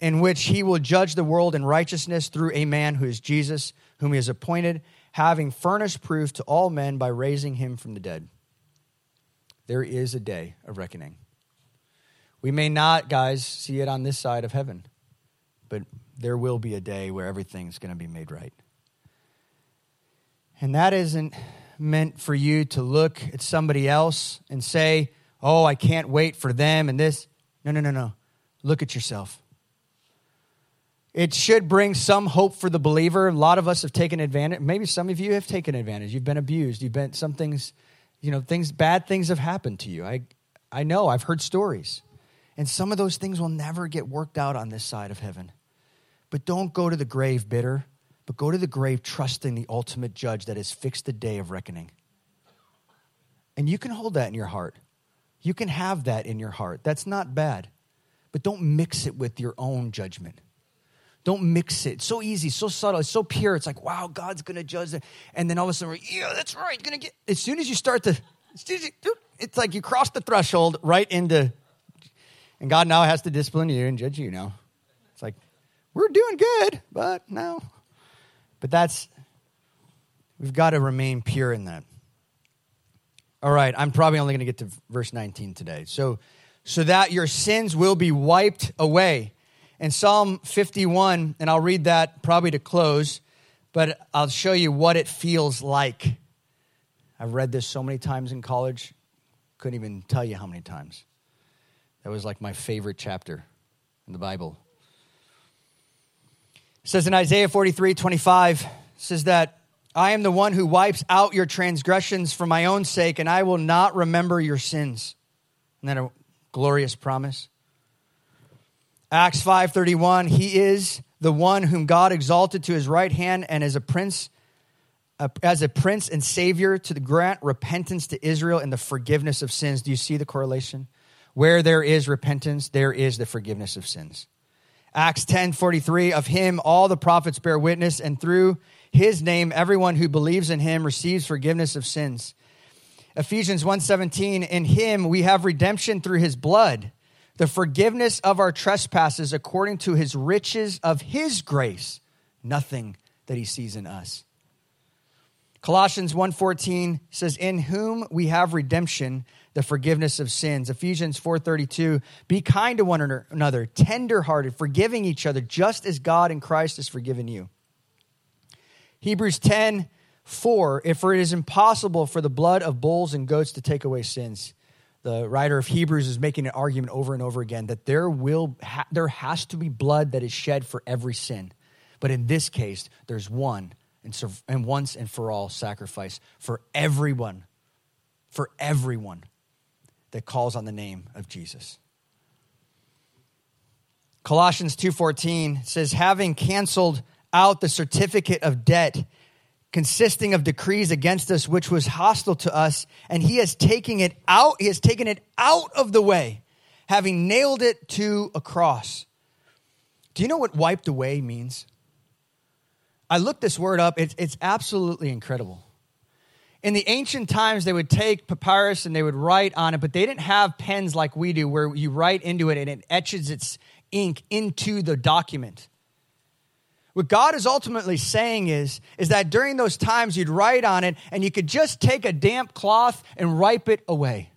in which he will judge the world in righteousness through a man who is Jesus, whom he has appointed, having furnished proof to all men by raising him from the dead. There is a day of reckoning. We may not, guys, see it on this side of heaven, but there will be a day where everything's going to be made right. And that isn't meant for you to look at somebody else and say, oh, I can't wait for them and this. No, no, no, no. Look at yourself. It should bring some hope for the believer. A lot of us have taken advantage. Maybe some of you have taken advantage. You've been abused. You've been, some things, you know, things, bad things have happened to you. I, I know, I've heard stories. And some of those things will never get worked out on this side of heaven. But don't go to the grave bitter but go to the grave trusting the ultimate judge that has fixed the day of reckoning. And you can hold that in your heart. You can have that in your heart. That's not bad. But don't mix it with your own judgment. Don't mix it. It's so easy, so subtle, it's so pure. It's like, wow, God's gonna judge it. And then all of a sudden, yeah, that's right. Gonna get as soon as you start to it's like you cross the threshold right into and God now has to discipline you and judge you now. It's like, we're doing good, but no. But that's, we've got to remain pure in that. All right, I'm probably only going to get to verse 19 today. So, so that your sins will be wiped away. In Psalm 51, and I'll read that probably to close, but I'll show you what it feels like. I've read this so many times in college, couldn't even tell you how many times. That was like my favorite chapter in the Bible. It says in Isaiah 43 25, says that I am the one who wipes out your transgressions for my own sake, and I will not remember your sins. Isn't that a glorious promise? Acts 5:31, he is the one whom God exalted to his right hand and as a prince as a prince and savior to grant repentance to Israel and the forgiveness of sins. Do you see the correlation? Where there is repentance, there is the forgiveness of sins. Acts 10 43, of him all the prophets bear witness, and through his name everyone who believes in him receives forgiveness of sins. Ephesians 1:17 in him we have redemption through his blood the forgiveness of our trespasses according to his riches of his grace nothing that he sees in us Colossians 1:14 says in whom we have redemption the forgiveness of sins. Ephesians 4:32, be kind to one another, tenderhearted, forgiving each other just as God in Christ has forgiven you. Hebrews 10 4, if for it is impossible for the blood of bulls and goats to take away sins. The writer of Hebrews is making an argument over and over again that there will ha- there has to be blood that is shed for every sin. But in this case, there's one and, and once and for all sacrifice for everyone. For everyone that calls on the name of Jesus. Colossians 2:14 says having canceled out the certificate of debt consisting of decrees against us which was hostile to us and he has taken it out he has taken it out of the way having nailed it to a cross. Do you know what wiped away means? I looked this word up. It's, it's absolutely incredible in the ancient times, they would take papyrus and they would write on it, but they didn't have pens like we do where you write into it and it etches its ink into the document. What God is ultimately saying is, is that during those times you'd write on it and you could just take a damp cloth and wipe it away.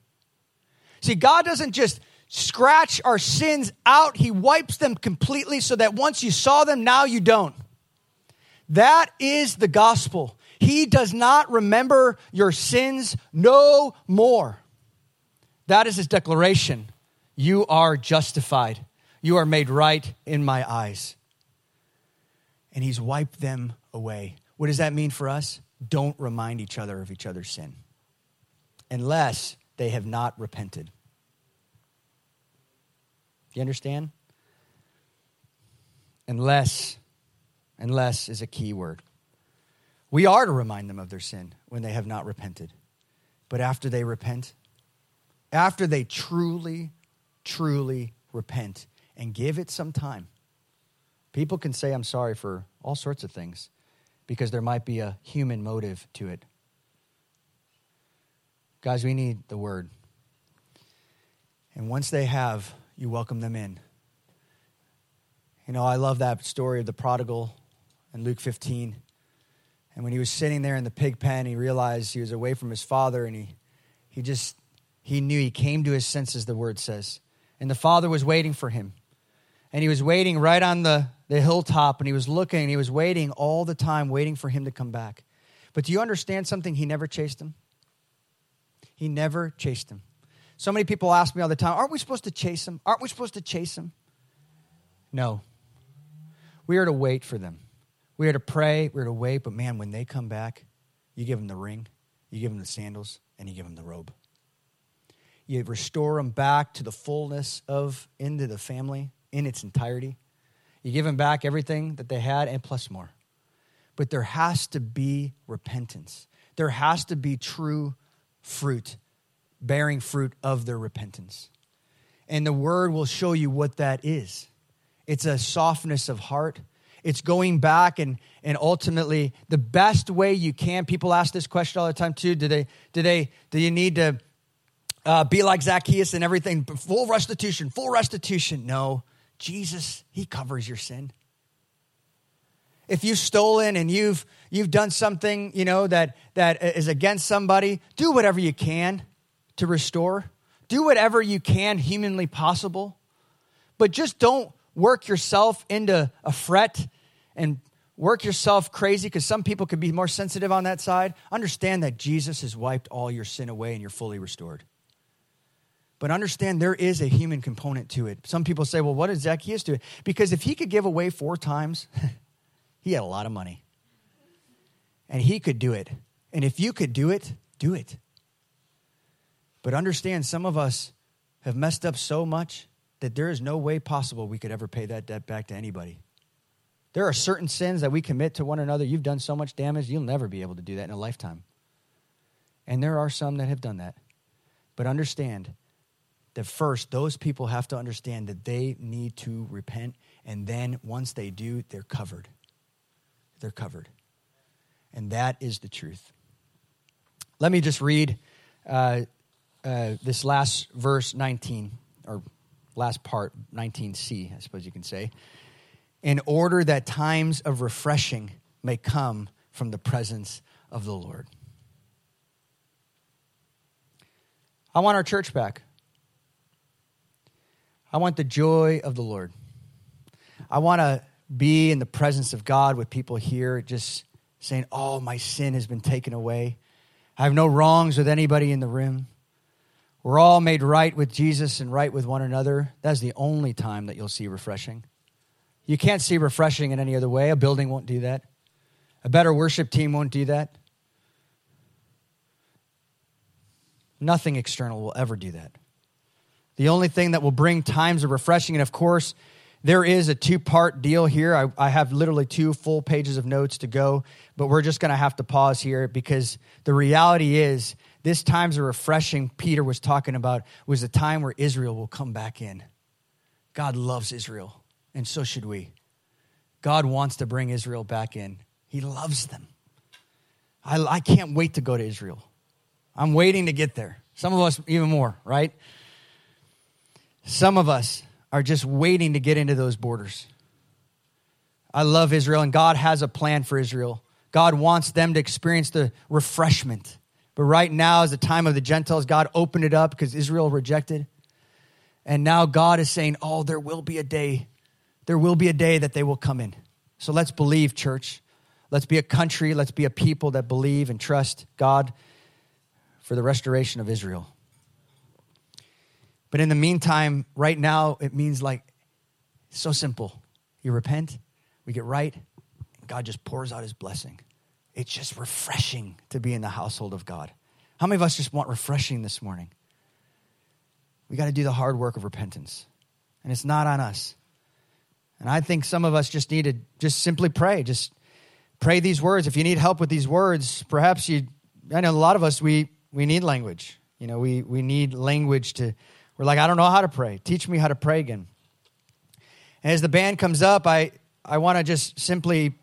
See, God doesn't just scratch our sins out, He wipes them completely so that once you saw them, now you don't. That is the gospel. He does not remember your sins no more. That is his declaration. You are justified. You are made right in my eyes. And he's wiped them away. What does that mean for us? Don't remind each other of each other's sin unless they have not repented. You understand? Unless, unless is a key word. We are to remind them of their sin when they have not repented. But after they repent, after they truly, truly repent and give it some time, people can say, I'm sorry for all sorts of things because there might be a human motive to it. Guys, we need the word. And once they have, you welcome them in. You know, I love that story of the prodigal in Luke 15. And when he was sitting there in the pig pen, he realized he was away from his father and he, he just, he knew he came to his senses, the word says. And the father was waiting for him. And he was waiting right on the, the hilltop and he was looking and he was waiting all the time, waiting for him to come back. But do you understand something? He never chased him. He never chased him. So many people ask me all the time, aren't we supposed to chase him? Aren't we supposed to chase him? No. We are to wait for them. We are to pray, we are to wait, but man, when they come back, you give them the ring, you give them the sandals, and you give them the robe. You restore them back to the fullness of into the family in its entirety. You give them back everything that they had and plus more. But there has to be repentance. There has to be true fruit, bearing fruit of their repentance. And the word will show you what that is. It's a softness of heart it's going back and, and ultimately the best way you can. People ask this question all the time too. Do they, do they, do you need to uh, be like Zacchaeus and everything? Full restitution, full restitution. No, Jesus, he covers your sin. If you've stolen and you've, you've done something, you know, that, that is against somebody, do whatever you can to restore. Do whatever you can humanly possible. But just don't work yourself into a fret and work yourself crazy because some people could be more sensitive on that side, understand that Jesus has wiped all your sin away and you're fully restored. But understand there is a human component to it. Some people say, well, what did Zacchaeus do? Because if he could give away four times, he had a lot of money. And he could do it. And if you could do it, do it. But understand, some of us have messed up so much that there is no way possible we could ever pay that debt back to anybody. There are certain sins that we commit to one another. You've done so much damage, you'll never be able to do that in a lifetime. And there are some that have done that. But understand that first, those people have to understand that they need to repent. And then once they do, they're covered. They're covered. And that is the truth. Let me just read uh, uh, this last verse 19, or last part, 19c, I suppose you can say in order that times of refreshing may come from the presence of the Lord. I want our church back. I want the joy of the Lord. I want to be in the presence of God with people here just saying, Oh, my sin has been taken away. I have no wrongs with anybody in the room. We're all made right with Jesus and right with one another. That's the only time that you'll see refreshing. You can't see refreshing in any other way. A building won't do that. A better worship team won't do that. Nothing external will ever do that. The only thing that will bring times of refreshing, and of course, there is a two part deal here. I, I, have literally two full pages of notes to go, but we're just going to have to pause here because the reality is, this times of refreshing Peter was talking about was a time where Israel will come back in. God loves Israel and so should we. God wants to bring Israel back in, He loves them. I, I can't wait to go to Israel. I'm waiting to get there. Some of us, even more, right? Some of us are just waiting to get into those borders. I love Israel, and God has a plan for Israel. God wants them to experience the refreshment. But right now is the time of the Gentiles. God opened it up because Israel rejected. And now God is saying, Oh, there will be a day there will be a day that they will come in. So let's believe, church. Let's be a country, let's be a people that believe and trust God for the restoration of Israel. But in the meantime, right now, it means like so simple. You repent, we get right, God just pours out his blessing. It's just refreshing to be in the household of God. How many of us just want refreshing this morning? We got to do the hard work of repentance. And it's not on us. And I think some of us just need to just simply pray. Just pray these words. If you need help with these words, perhaps you, I know a lot of us, we, we need language. You know, we, we need language to, we're like, I don't know how to pray. Teach me how to pray again. And as the band comes up, I, I want to just simply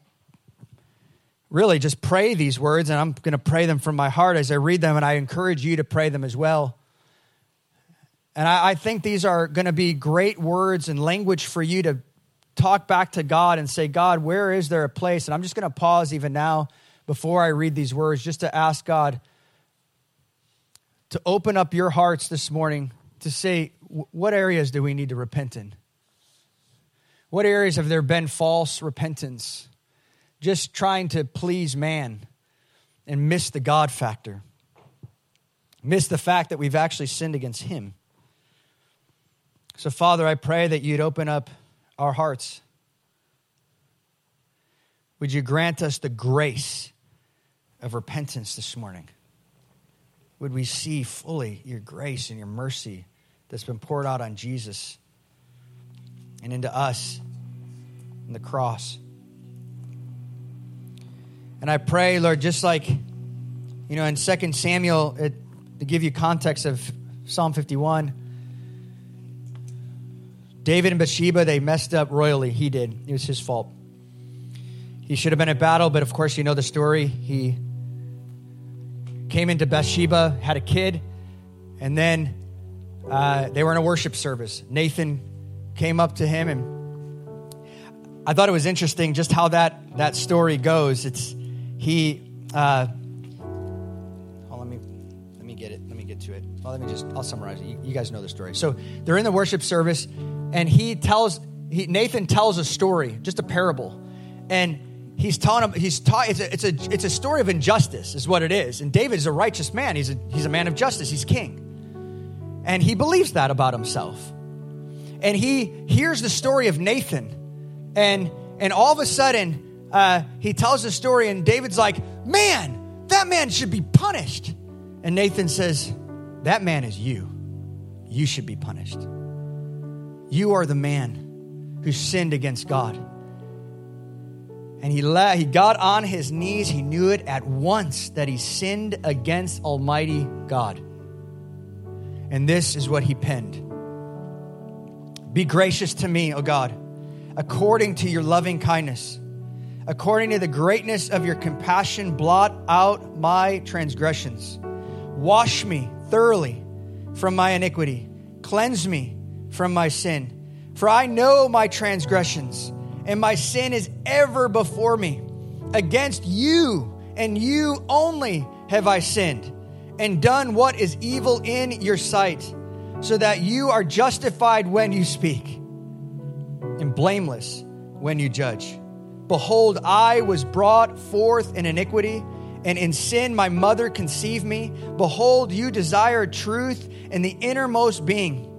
really just pray these words, and I'm going to pray them from my heart as I read them, and I encourage you to pray them as well. And I, I think these are going to be great words and language for you to talk back to God and say, God, where is there a place? And I'm just going to pause even now before I read these words just to ask God to open up your hearts this morning to say, what areas do we need to repent in? What areas have there been false repentance? Just trying to please man and miss the God factor. Miss the fact that we've actually sinned against Him. So, Father, I pray that you'd open up our hearts. Would you grant us the grace of repentance this morning? Would we see fully your grace and your mercy that's been poured out on Jesus and into us in the cross? And I pray, Lord, just like, you know, in 2 Samuel, it, to give you context of Psalm 51, David and Bathsheba, they messed up royally. He did. It was his fault. He should have been at battle, but of course, you know the story. He came into Bathsheba, had a kid, and then uh, they were in a worship service. Nathan came up to him, and I thought it was interesting just how that, that story goes. It's he. Uh, let me let me get it. Let me get to it. Well, let me just. I'll summarize it. You, you guys know the story. So they're in the worship service and he tells he, Nathan tells a story, just a parable, and he's telling him he's taught it's a, it's a it's a story of injustice is what it is. And David is a righteous man. He's a he's a man of justice. He's king, and he believes that about himself. And he hears the story of Nathan, and and all of a sudden uh, he tells the story, and David's like, "Man, that man should be punished." And Nathan says, "That man is you. You should be punished." You are the man who sinned against God. And he, la- he got on his knees. He knew it at once that he sinned against Almighty God. And this is what he penned Be gracious to me, O God, according to your loving kindness. According to the greatness of your compassion, blot out my transgressions. Wash me thoroughly from my iniquity. Cleanse me from my sin. For I know my transgressions, and my sin is ever before me. Against you and you only have I sinned, and done what is evil in your sight, so that you are justified when you speak, and blameless when you judge. Behold, I was brought forth in iniquity, and in sin my mother conceived me. Behold, you desire truth in the innermost being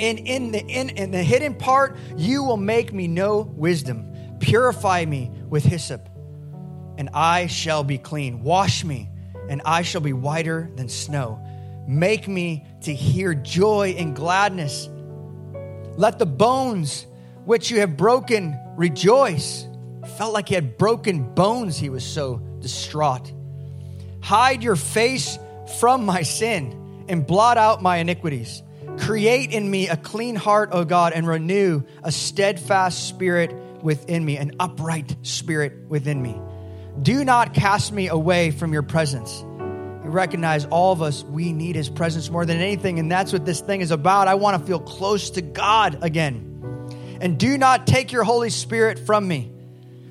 and in the, in, in the hidden part, you will make me know wisdom. Purify me with hyssop, and I shall be clean. Wash me, and I shall be whiter than snow. Make me to hear joy and gladness. Let the bones which you have broken rejoice. Felt like he had broken bones, he was so distraught. Hide your face from my sin and blot out my iniquities. Create in me a clean heart, O God, and renew a steadfast spirit within me, an upright spirit within me. Do not cast me away from your presence. You recognize all of us, we need his presence more than anything, and that's what this thing is about. I want to feel close to God again. And do not take your Holy Spirit from me.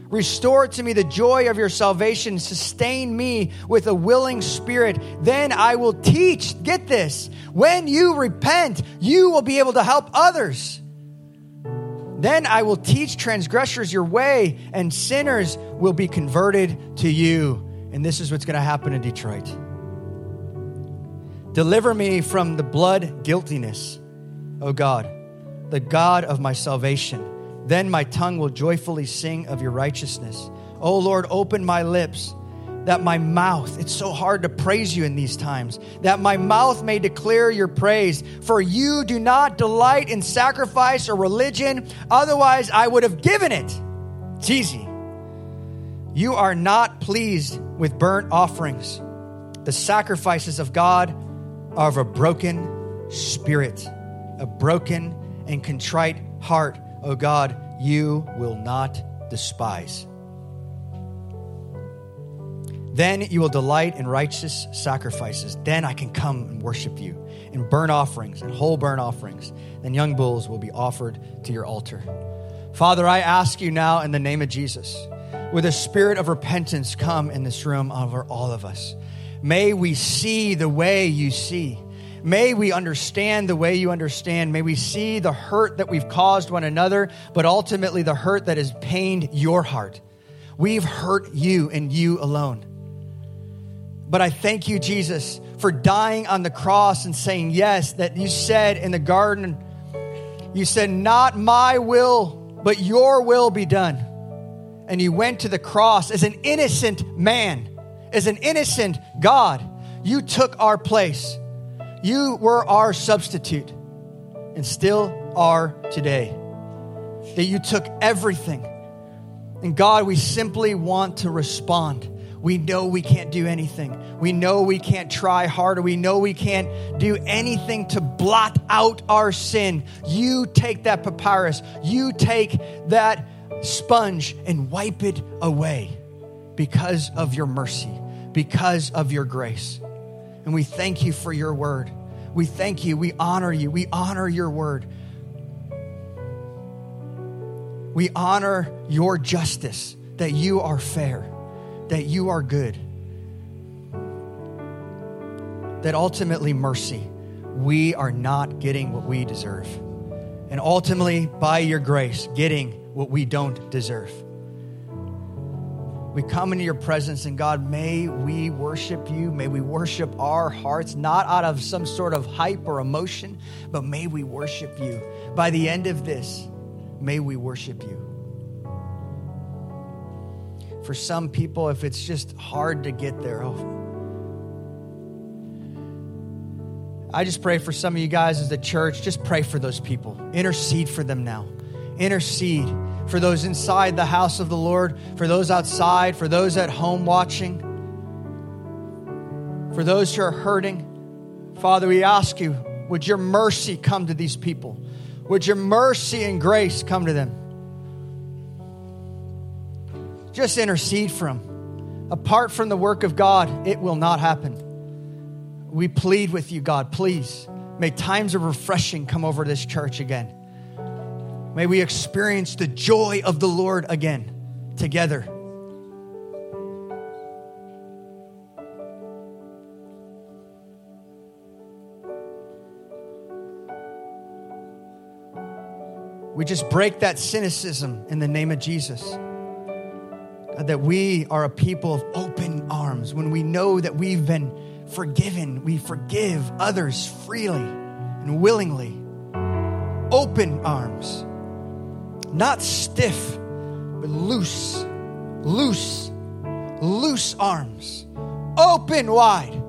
Restore to me the joy of your salvation. Sustain me with a willing spirit. Then I will teach. Get this. When you repent, you will be able to help others. Then I will teach transgressors your way, and sinners will be converted to you. And this is what's going to happen in Detroit. Deliver me from the blood guiltiness, O God, the God of my salvation. Then my tongue will joyfully sing of your righteousness. O Lord, open my lips, that my mouth, it's so hard to praise you in these times, that my mouth may declare your praise. For you do not delight in sacrifice or religion, otherwise I would have given it. It's easy. You are not pleased with burnt offerings. The sacrifices of God are of a broken spirit, a broken and contrite heart, O God, you will not despise. Then you will delight in righteous sacrifices. Then I can come and worship you in burnt offerings and whole burnt offerings. Then young bulls will be offered to your altar. Father, I ask you now in the name of Jesus, with a spirit of repentance come in this room over all of us. May we see the way you see. May we understand the way you understand. May we see the hurt that we've caused one another, but ultimately the hurt that has pained your heart. We've hurt you and you alone. But I thank you, Jesus, for dying on the cross and saying yes, that you said in the garden, you said, Not my will, but your will be done. And you went to the cross as an innocent man, as an innocent God. You took our place. You were our substitute and still are today. That you took everything. And God, we simply want to respond we know we can't do anything. We know we can't try harder. We know we can't do anything to blot out our sin. You take that papyrus, you take that sponge and wipe it away because of your mercy, because of your grace. And we thank you for your word. We thank you. We honor you. We honor your word. We honor your justice, that you are fair that you are good. That ultimately, mercy, we are not getting what we deserve. And ultimately, by your grace, getting what we don't deserve. We come into your presence, and God, may we worship you. May we worship our hearts, not out of some sort of hype or emotion, but may we worship you. By the end of this, may we worship you. For some people, if it's just hard to get there, oh. I just pray for some of you guys as the church, just pray for those people. Intercede for them now. Intercede for those inside the house of the Lord, for those outside, for those at home watching, for those who are hurting. Father, we ask you, would your mercy come to these people? Would your mercy and grace come to them? Just intercede for them. Apart from the work of God, it will not happen. We plead with you, God, please. May times of refreshing come over this church again. May we experience the joy of the Lord again together. We just break that cynicism in the name of Jesus that we are a people of open arms. When we know that we've been forgiven, we forgive others freely and willingly. Open arms, not stiff, but loose, loose, loose arms, open wide.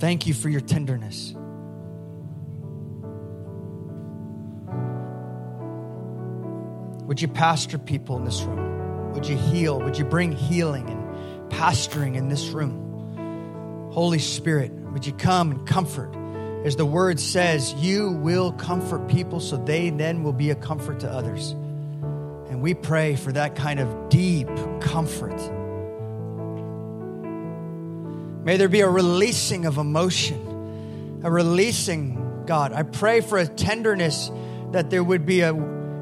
Thank you for your tenderness. Would you pastor people in this room? Would you heal? Would you bring healing and pastoring in this room? Holy Spirit, would you come and comfort? As the word says, you will comfort people so they then will be a comfort to others. And we pray for that kind of deep comfort May there be a releasing of emotion, a releasing, God. I pray for a tenderness that there would be a,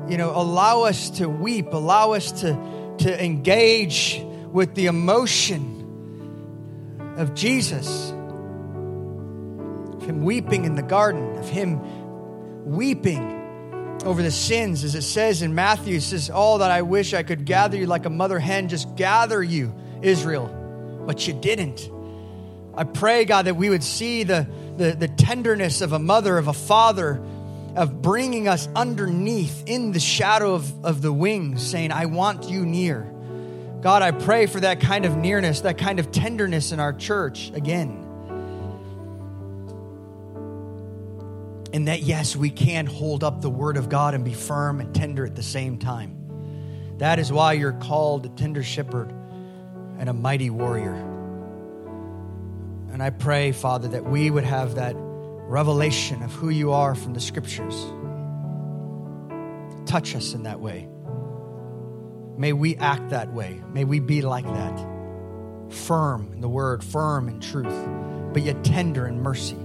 you know, allow us to weep, allow us to, to engage with the emotion of Jesus, of Him weeping in the garden, of Him weeping over the sins, as it says in Matthew, it says, All that I wish I could gather you like a mother hen, just gather you Israel, but you didn't. I pray, God, that we would see the, the, the tenderness of a mother, of a father, of bringing us underneath in the shadow of, of the wings, saying, I want you near. God, I pray for that kind of nearness, that kind of tenderness in our church again. And that, yes, we can hold up the word of God and be firm and tender at the same time. That is why you're called a tender shepherd and a mighty warrior. And I pray, Father, that we would have that revelation of who you are from the scriptures. Touch us in that way. May we act that way. May we be like that. Firm in the word, firm in truth, but yet tender in mercy.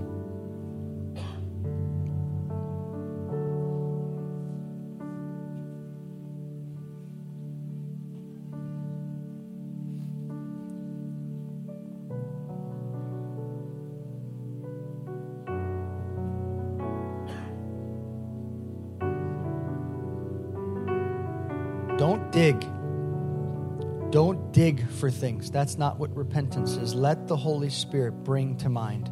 Things. That's not what repentance is. Let the Holy Spirit bring to mind.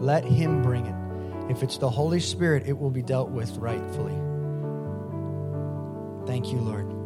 Let Him bring it. If it's the Holy Spirit, it will be dealt with rightfully. Thank you, Lord.